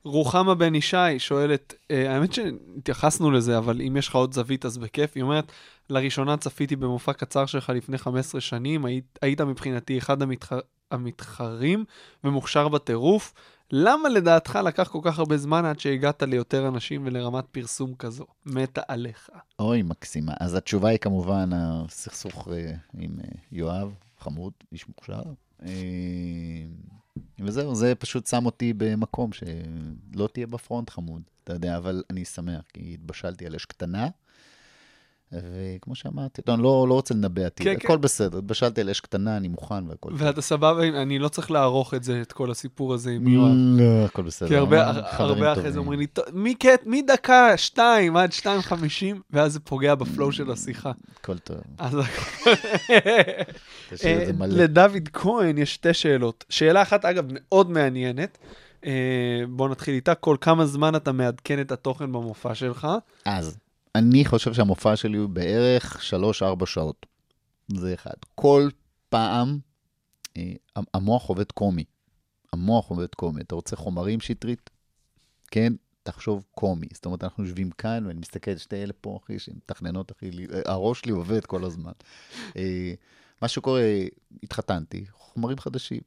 D: רוחמה בן ישי שואלת, אה, האמת שהתייחסנו לזה, אבל אם יש לך עוד זווית אז בכיף. היא אומרת, לראשונה צפיתי במופע קצר שלך לפני 15 שנים, היית, היית מבחינתי אחד המתח... המתחרים ומוכשר בטירוף. למה לדעתך לקח כל כך הרבה זמן עד שהגעת ליותר אנשים ולרמת פרסום כזו? מתה עליך.
E: אוי, מקסימה. אז התשובה היא כמובן הסכסוך אה, עם אה, יואב, חמוד, איש מוכשר. אה, וזהו, זה פשוט שם אותי במקום שלא תהיה בפרונט חמוד, אתה יודע, אבל אני שמח, כי התבשלתי על אש קטנה, וכמו שאמרתי, לא, אני לא, לא רוצה לנבא עתיד,
D: כן,
E: הכל
D: כן.
E: בסדר, התבשלתי על אש קטנה, אני מוכן והכל.
D: ואתה סבבה, אני לא צריך לערוך את זה, את כל הסיפור הזה עם יואב.
E: לא, הכל בסדר.
D: כי הרבה,
E: חברים
D: הרבה אחרי זה. אומרים לי, "טוב, מקט, מדקה 2 עד 2.50, ואז זה פוגע בפלואו של השיחה.
E: הכל טוב,
D: אז *laughs*
E: תשאיר את זה
D: אה,
E: מלא.
D: לדוד כהן יש שתי שאלות. שאלה אחת, אגב, מאוד מעניינת. אה, בוא נתחיל איתה. כל כמה זמן אתה מעדכן את התוכן במופע שלך?
E: אז, אני חושב שהמופע שלי הוא בערך 3-4 שעות. זה אחד. כל פעם אה, המוח עובד קומי. המוח עובד קומי. אתה רוצה חומרים שטרית? כן? תחשוב קומי. זאת אומרת, אנחנו יושבים כאן ואני מסתכל, שתי אלה פה, אחי, שמתכננות, אחי, לי- הראש שלי עובד כל הזמן. אה, מה שקורה, התחתנתי, חומרים חדשים.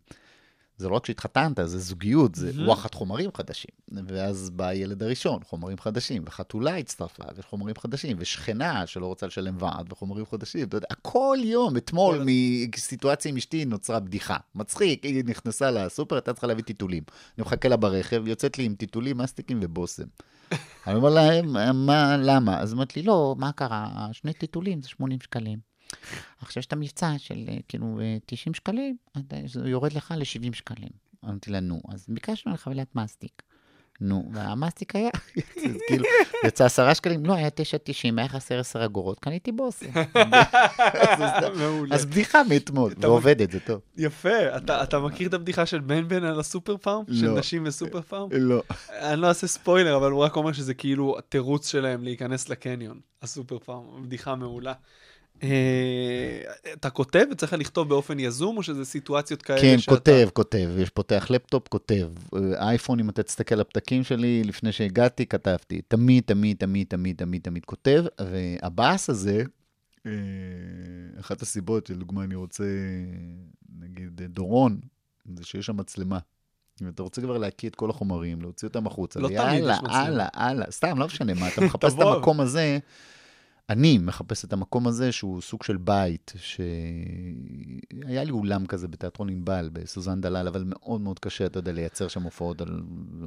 E: זה לא רק שהתחתנת, זה זוגיות, זה
D: מהמם.
E: וואחד חומרים חדשים. ואז בא הילד הראשון, חומרים חדשים, וחתולה הצטרפה, וחומרים חדשים, ושכנה שלא רוצה לשלם ועד, וחומרים חדשים. אתה יודע, כל יום, אתמול, מסיטואציה עם אשתי נוצרה בדיחה. מצחיק, היא נכנסה לסופר, הייתה צריכה להביא טיטולים. אני מחכה לה ברכב, יוצאת לי עם טיטולים, מסטיקים ובושם. אני אומר לה, מה, למה? אז אמרת לי, לא, מה קרה? שני טיטולים זה 80 שקלים. עכשיו יש את המבצע של אה, כאילו אה, 90 שקלים, אתה- זה יורד לך ל-70 שקלים. אמרתי לה, נו, אז ביקשנו על חבילת מסטיק. נו, והמסטיק היה, *laughs* אז כאילו, יצא עשרה שקלים, לא, היה 9.90, היה חסר 10 אגורות, קניתי. *laughs*
D: מעולה.
E: אז בדיחה מאתמול, ועובדת, זה טוב.
D: יפה. אתה מכיר את הבדיחה של בן בן על הסופר פארם? של
E: לא.
D: נשים בסופר פארם?
E: לא.
D: אני לא אעשה ספוילר, אבל הוא רק אומר שזה כאילו התירוץ שלהם להיכנס לקניון, הסופר פארם. בדיחה מעולה. אה, אתה כותב וצריך לכתוב באופן יזום, או שזה סיטואציות כאלה
E: כן,
D: שאתה...
E: כותב, כותב. יש פותח לפטופ, כותב. אה, אייפון, אם אתה תסתכל על הפתקים שלי, לפני שהגעתי, כתבתי. תמיד, תמיד, תמיד, תמיד, תמיד, תמיד כותב. והבאס הזה, אה, אחת הסיבות שלדוגמה אני רוצה, נגיד, דורון, זה שיש שם מצלמה. אם אתה רוצה כבר להקיא את כל החומרים, להוציא אותם החוצה,
D: לא
E: ויאללה,
D: מצלמה.
E: הלאה, הלאה, סתם, לא משנה מה, אתה *laughs* מחפש את. המקום הזה. אני מחפש את המקום הזה שהוא סוג של בית, שהיה לי אולם כזה בתיאטרון ענבל, בסוזן דלל, אבל מאוד מאוד קשה, אתה יודע, לייצר שם הופעות על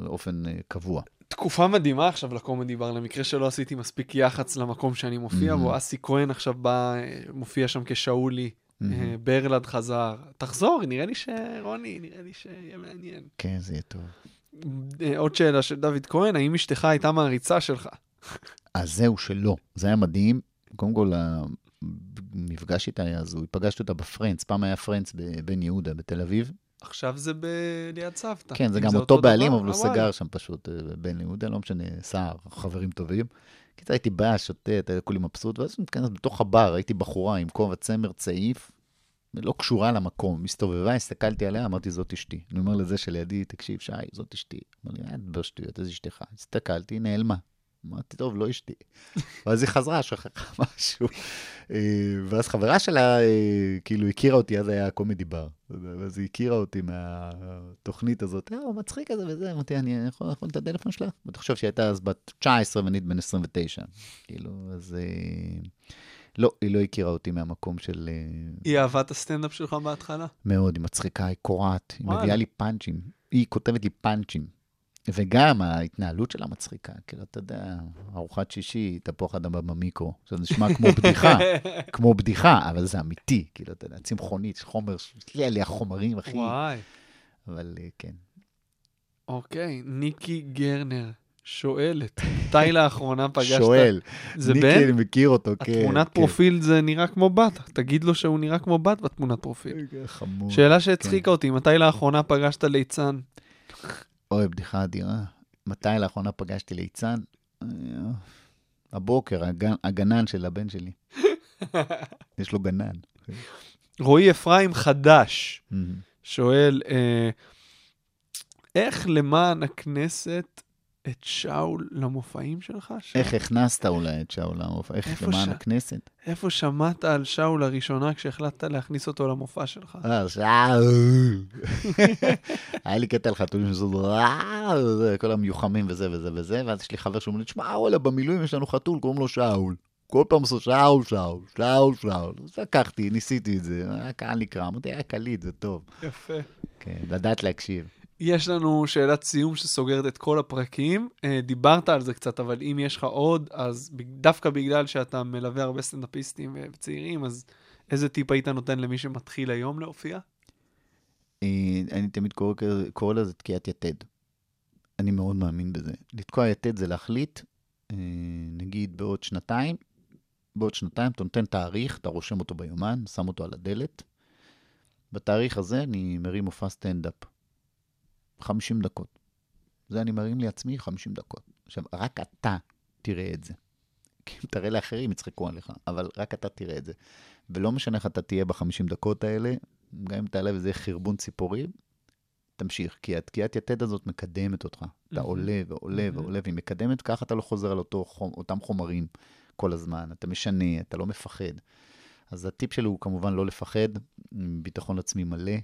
E: אופן אה, קבוע.
D: תקופה מדהימה עכשיו לקומדי בר, למקרה שלא עשיתי מספיק יח"צ למקום שאני מופיע בו. אסי כהן עכשיו בא, אה, מופיע שם כשאולי, אה, ברלד חזר. תחזור, נראה לי שרוני, נראה לי שיהיה מעניין.
E: כן, זה יהיה טוב.
D: עוד שאלה של דוד כהן, האם אשתך הייתה מעריצה שלך?
E: אז זהו שלא, זה היה מדהים. קודם כל, המפגש איתה היה הזוי. פגשתי אותה בפרנץ, פעם היה פרנץ בבן יהודה, בתל אביב.
D: עכשיו זה ב- ליד סבתא.
E: כן, זה גם אותו
D: דבר,
E: בעלים, אבל הוא. סגר שם פשוט, אה, בן יהודה, לא משנה, סער, חברים טובים. קיצר, הייתי בא, שותה, היה כולי מבסוט, ואז מתכנס בתוך הבר, הייתי בחורה עם כובע צמר צעיף, לא קשורה למקום, מסתובבה, הסתכלתי עליה, אמרתי, זאת אשתי. אני אומר לזה שלידי, תקשיב, שי, זאת אשתי. אמר לי, אל תדבר שטויות, איזה אשתך. הסתכלתי, נעלמה. אמרתי, טוב, לא אשתי. *laughs* ואז היא חזרה, שכחה *laughs* משהו. אה, ואז חברה שלה, אה, כאילו, הכירה אותי, אז היה קומדי בר. ואז היא הכירה אותי מהתוכנית הזאת, אה, הוא מצחיק כזה וזה, אמרתי, אני יכול יכול את הטלפון שלך? ואתה חושב שהיא הייתה אז בת 19 ואני בן 29. כאילו, אז... אה, לא, היא לא הכירה אותי מהמקום של...
D: היא אהבה את הסטנדאפ שלך בהתחלה?
E: מאוד, היא מצחיקה, היא קורעת, היא. מביאה לי פאנצ'ים. היא כותבת לי פאנצ'ים. וגם ההתנהלות שלה מצחיקה, כאילו, אתה יודע, ארוחת שישי, תפוח אדמה במיקרו. זה נשמע כמו *laughs* בדיחה, כמו בדיחה, אבל זה אמיתי, כאילו, אתה יודע, צמחונית, חומר, יש לי עליה חומרים, אחי.
D: וואי.
E: אבל אה, כן.
D: אוקיי, ניקי גרנר שואלת, מתי *laughs* לאחרונה פגשת...
E: שואל,
D: זה
E: ניקי,
D: בן?
E: אני מכיר אותו, כן.
D: התמונת
E: כן.
D: פרופיל זה נראה כמו בת, תגיד לו שהוא נראה כמו בת בתמונת פרופיל.
E: חמור.
D: שאלה שהצחיקה אותי, מתי לאחרונה פגשת ליצן?
E: אוי, בדיחה אדירה. מתי לאחרונה פגשתי ליצן? הבוקר, הגן, הגנן של הבן שלי. *laughs* יש לו גנן.
D: רועי אפרים חדש. שואל, אה, איך למען הכנסת את שאול למופעים שלך? שאול?
E: איך הכנסת אולי את שאול למופע? איך למען
D: ש-
E: הכנסת?
D: איפה שמעת על שאול לראשונה כשהחלטת להכניס אותו למופע שלך?
E: אה, שאול. היה לי קטע על חתולים שזה וואו, זה, כל המיוחמים וזה וזה וזה, ואז יש לי חבר שאומר לי, תשמע, וואלה, במילואים יש לנו חתול, קוראים לו שאול. כל פעם עשו שאול, שאול, שאול, שאול. אז לקחתי, ניסיתי את זה, היה קהל נקרא, אמרתי, היה קליט, זה טוב.
D: יפה.
E: כן, לדעת להקשיב.
D: יש לנו שאלת סיום שסוגרת את כל הפרקים. אה, דיברת על זה קצת, אבל אם יש לך עוד, אז דווקא בגלל שאתה מלווה הרבה סטנדאפיסטים וצעירים, אז איזה טיפ היית נותן למי שמתחיל היום להופיע?
E: אה, אני תמיד קורא, קורא לזה תקיעת יתד. אני מאוד מאמין בזה. לתקוע יתד זה להחליט, אה, נגיד בעוד שנתיים, בעוד שנתיים אתה נותן תאריך, אתה רושם אותו ביומן, שם אותו על הדלת. בתאריך הזה אני מרים מופע סטנדאפ. 50 דקות. זה אני מרים לעצמי 50 דקות. עכשיו, רק אתה תראה את זה. כי אם תראה לאחרים, יצחקו עליך, אבל רק אתה תראה את זה. ולא משנה איך אתה תהיה בחמישים דקות האלה, גם אם תעלה וזה יהיה חרבון ציפורים, תמשיך, כי התקיעת יתד הזאת מקדמת אותך. אתה. עולה ועולה. ועולה, והיא מקדמת, ככה אתה לא חוזר על אותו, חום- אותם חומרים כל הזמן. אתה משנה, אתה לא מפחד. אז הטיפ שלי הוא כמובן לא לפחד, ביטחון עצמי מלא,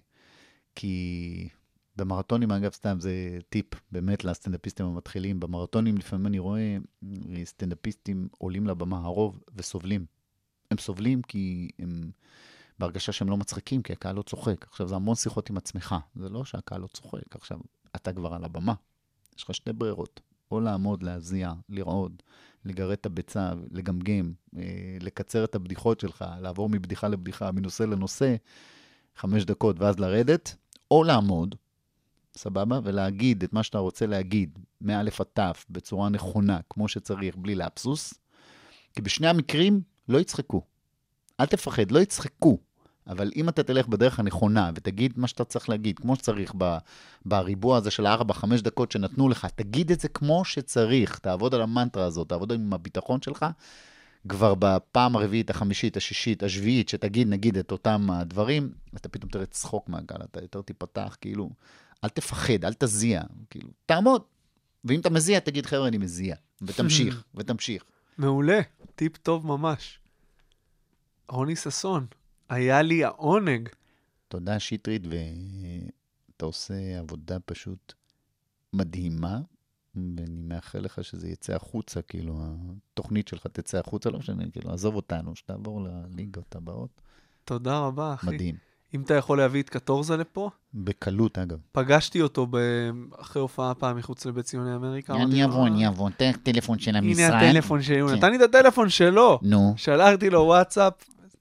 E: כי במרתונים, אגב, סתם זה טיפ באמת לסטנדאפיסטים המתחילים. במרתונים לפעמים אני רואה אה, סטנדאפיסטים עולים לבמה הרוב וסובלים. הם סובלים כי הם בהרגשה שהם לא מצחיקים, כי הקהל לא צוחק. עכשיו, זה המון שיחות עם עצמך. זה לא שהקהל לא צוחק, עכשיו, אתה כבר על הבמה. יש לך שתי ברירות. או לעמוד, להזיע, לרעוד, לגרד את הביצה, לגמגם, אה, לקצר את הבדיחות שלך, לעבור מבדיחה לבדיחה, מנושא לנושא, חמש דקות ואז לרדת, או לעמוד, סבבה? ולהגיד את מה שאתה רוצה להגיד, מא' עד ת', בצורה נכונה, כמו שצריך, בלי לאפסוס, כי בשני המקרים לא יצחקו. אל תפחד, לא יצחקו. אבל אם אתה תלך בדרך הנכונה ותגיד מה שאתה צריך להגיד, כמו שצריך ב, בריבוע הזה של ה-4-5 דקות שנתנו לך, תגיד את זה כמו שצריך, תעבוד על המנטרה הזאת, תעבוד עם הביטחון שלך, כבר בפעם הרביעית, החמישית, השישית, השביעית, שתגיד נגיד את אותם הדברים, אתה פתאום תראה צחוק מהגל, אתה יותר תיפתח, כאילו, אל תפחד, אל תזיע, כאילו, תעמוד. ואם אתה מזיע, תגיד, חבר'ה, אני מזיע. ותמשיך, *laughs* ותמשיך.
D: מעולה, טיפ טוב ממש. רוני ששון, היה לי העונג.
E: תודה, שטרית, ואתה עושה עבודה פשוט מדהימה, ואני מאחל לך שזה יצא החוצה, כאילו, התוכנית שלך תצא החוצה, לא משנה, כאילו, עזוב אותנו, שתעבור לליגות הבאות.
D: תודה רבה, אחי.
E: מדהים.
D: אם אתה יכול להביא את קטורזה לפה,
E: בקלות, אגב.
D: פגשתי אותו ב... אחרי הופעה פעם מחוץ לבית ציוני אמריקה.
E: אני אבוא,
D: "אה,
E: אני אבוא, תן טלפון של המשרד.
D: הנה הטלפון שלי, הוא
E: כן.
D: נתן לי את הטלפון שלו.
E: נו,
D: שלחתי לו וואטסאפ,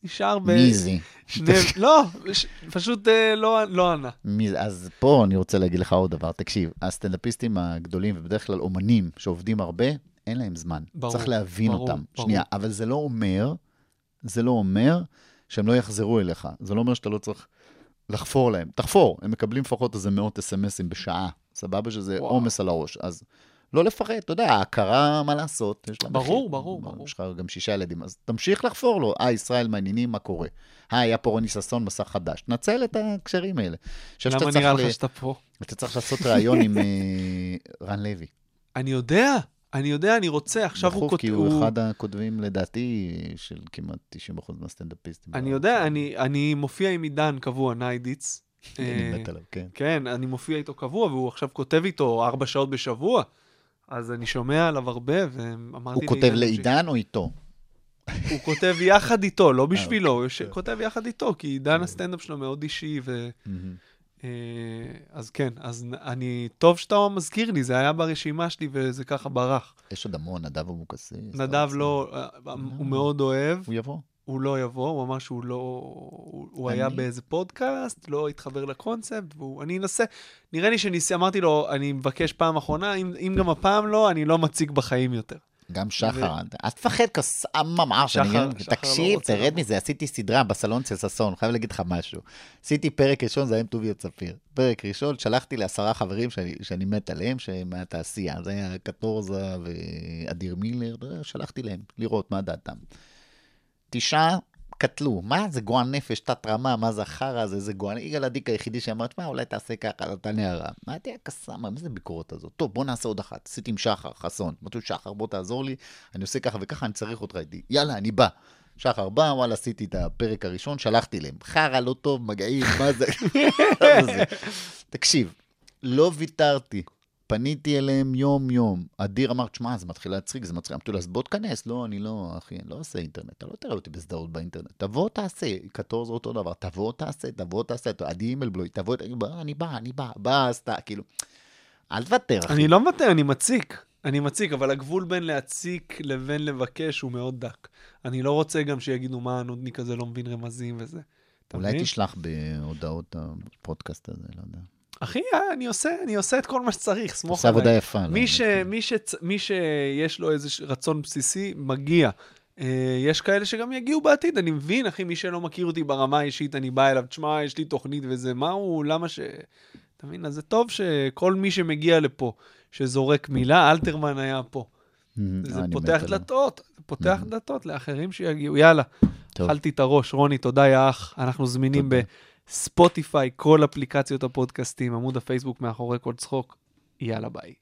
D: נשאר ב...
E: מי זה?
D: שני... *laughs* לא, ש- פשוט אה, לא לא ענה.
E: מי? אז פה אני רוצה להגיד לך עוד דבר. תקשיב, הסטנדאפיסטים הגדולים, ובדרך כלל אומנים שעובדים הרבה, אין להם זמן.
D: ברור,
E: צריך להבין
D: ברור,
E: אותם.
D: ברור.
E: שנייה, אבל זה לא אומר, זה לא אומר שהם לא יחזרו אליך. זה לא אומר שאתה לא צריך לחפור להם. תחפור, הם מקבלים לפחות איזה מאות אס.אם.אסים בשעה. סבבה שזה. עומס על הראש. אז לא לפחד, אתה יודע, ההכרה, מה לעשות, יש לה
D: ברור,
E: מחיר.
D: ברור, ברור.
E: יש לך גם שישה ילדים, אז תמשיך לחפור לו. היי, ישראל, מעניינים, מה קורה? היי, היה פה רוני ששון, מסך חדש. תנצל את הקשרים האלה.
D: למה נראה לך שאתה פה?
E: אתה צריך לעשות ראיון עם אה, רן לוי.
D: אני יודע, אני יודע, אני רוצה. עכשיו הוא
E: דחוף,
D: כותב...
E: כי הוא אחד הכותבים, לדעתי, של כמעט 90% מהסטנדאפיסטים.
D: אני יודע, אני, אני מופיע עם עידן קבוע, ניידיץ. *laughs*
E: אני
D: אה,
E: מת עליו, כן.
D: כן, אני מופיע איתו קבוע, והוא עכשיו כותב איתו ארבע שעות בשבוע. אז אני שומע עליו הרבה, ואמרתי
E: הוא כותב לעידן או איתו? *laughs*
D: הוא כותב יחד איתו, לא
E: אוקיי.
D: בשבילו, הוא יושב- כותב יחד איתו, כי עידן הסטנדאפ שלו מאוד אישי, ו... אה, אז כן, אז אני, טוב שאתה מזכיר לי, זה היה ברשימה שלי וזה ככה ברח.
E: יש עוד המון, נדב אבוקסיס.
D: נדב? לא, אה, הוא מאוד אוהב,
E: הוא יבוא.
D: הוא לא יבוא, הוא אמר שהוא לא, הוא, היה באיזה פודקאסט, לא התחבר לקונספט, ואני אנסה, נראה לי שניסי, אמרתי לו, אני מבקש פעם אחרונה, אם גם הפעם לא, אני לא מציג בחיים יותר.
E: גם שחר, אל- אל תפחד, כסם ממש.
D: שחר- לא
E: תקשיב, תרד. מזה, עשיתי סדרה בסלון של ששון, חייב להגיד לך משהו. עשיתי פרק ראשון, זה היה עם טוביה צפיר. פרק ראשון, שלחתי לעשרה חברים שאני- שאני מת עליהם, שהם מהתעשייה. זה היה קטורזה ואדיר מילר, שלחתי להם לראות מה דעתם. תשעה קטלו, מה זה גועל נפש, תת רמה, מה זה החרא הזה, זה גועל... יגאל עדיק היחידי שאמר, תשמע, אולי תעשה ככה, אתה נערה. מה תהיה קסאם, מה זה הביקורת הזאת? טוב, בוא נעשה עוד אחת. עשיתי עם שחר, חסון. אמרתי שחר, בוא תעזור לי, אני עושה ככה וככה, אני צריך אותך איתי. יאללה, אני בא. שחר בא, וואלה, עשיתי את הפרק הראשון, שלחתי להם. חרא, לא טוב, זה? *laughs* מה זה? תקשיב, לא ויתרתי. פניתי אליהם יום-יום. אדיר אמר, תשמע, זה מתחיל להצחיק, זה מצחיק. אמרתי לו, אז בוא תיכנס. לא, אני לא, אחי, אני לא עושה אינטרנט. אתה לא תראה אותי בסדרות באינטרנט. תבוא, תעשה. קטור זה אותו דבר. תבוא, תעשה, תבוא, תעשה. עדי אימלבלוי, תבוא, בוא, אני בא, אני בא, בא, אתה, כאילו... אל תוותר, אחי.
D: אני לא מוותר, אני מציק. אני מציק, אבל הגבול בין להציק לבין לבקש הוא מאוד דק. אני לא רוצה גם שיגידו מה הנודניק הזה לא מבין רמזים וזה.
E: אולי? תשלח בהודעות הפודקאסט הזה, לא יודע.
D: אחי, אה, אני עושה, אני עושה את כל מה שצריך, סמוך
E: עושה עבודה
D: עליי.
E: יפה.
D: מי,
E: לא,
D: ש,
E: באמת.
D: מי, ש, מי שיש לו איזה רצון בסיסי, מגיע. אה, יש כאלה שגם יגיעו בעתיד, אני מבין, אחי, מי שלא מכיר אותי ברמה האישית, אני בא אליו, תשמע, יש לי תוכנית וזה, מה הוא, למה ש... אתה מבין? אז זה טוב שכל מי שמגיע לפה, שזורק מילה, אלתרמן היה פה.
E: אה,
D: זה פותח. דלתות, פותח. דלתות לאחרים שיגיעו. יאללה. אכלתי את הראש. רוני, תודה, יא אח. אנחנו זמינים
E: תודה.
D: בספוטיפיי, כל אפליקציות הפודקאסטים, עמוד הפייסבוק מאחורי כל צחוק. יאללה, ביי.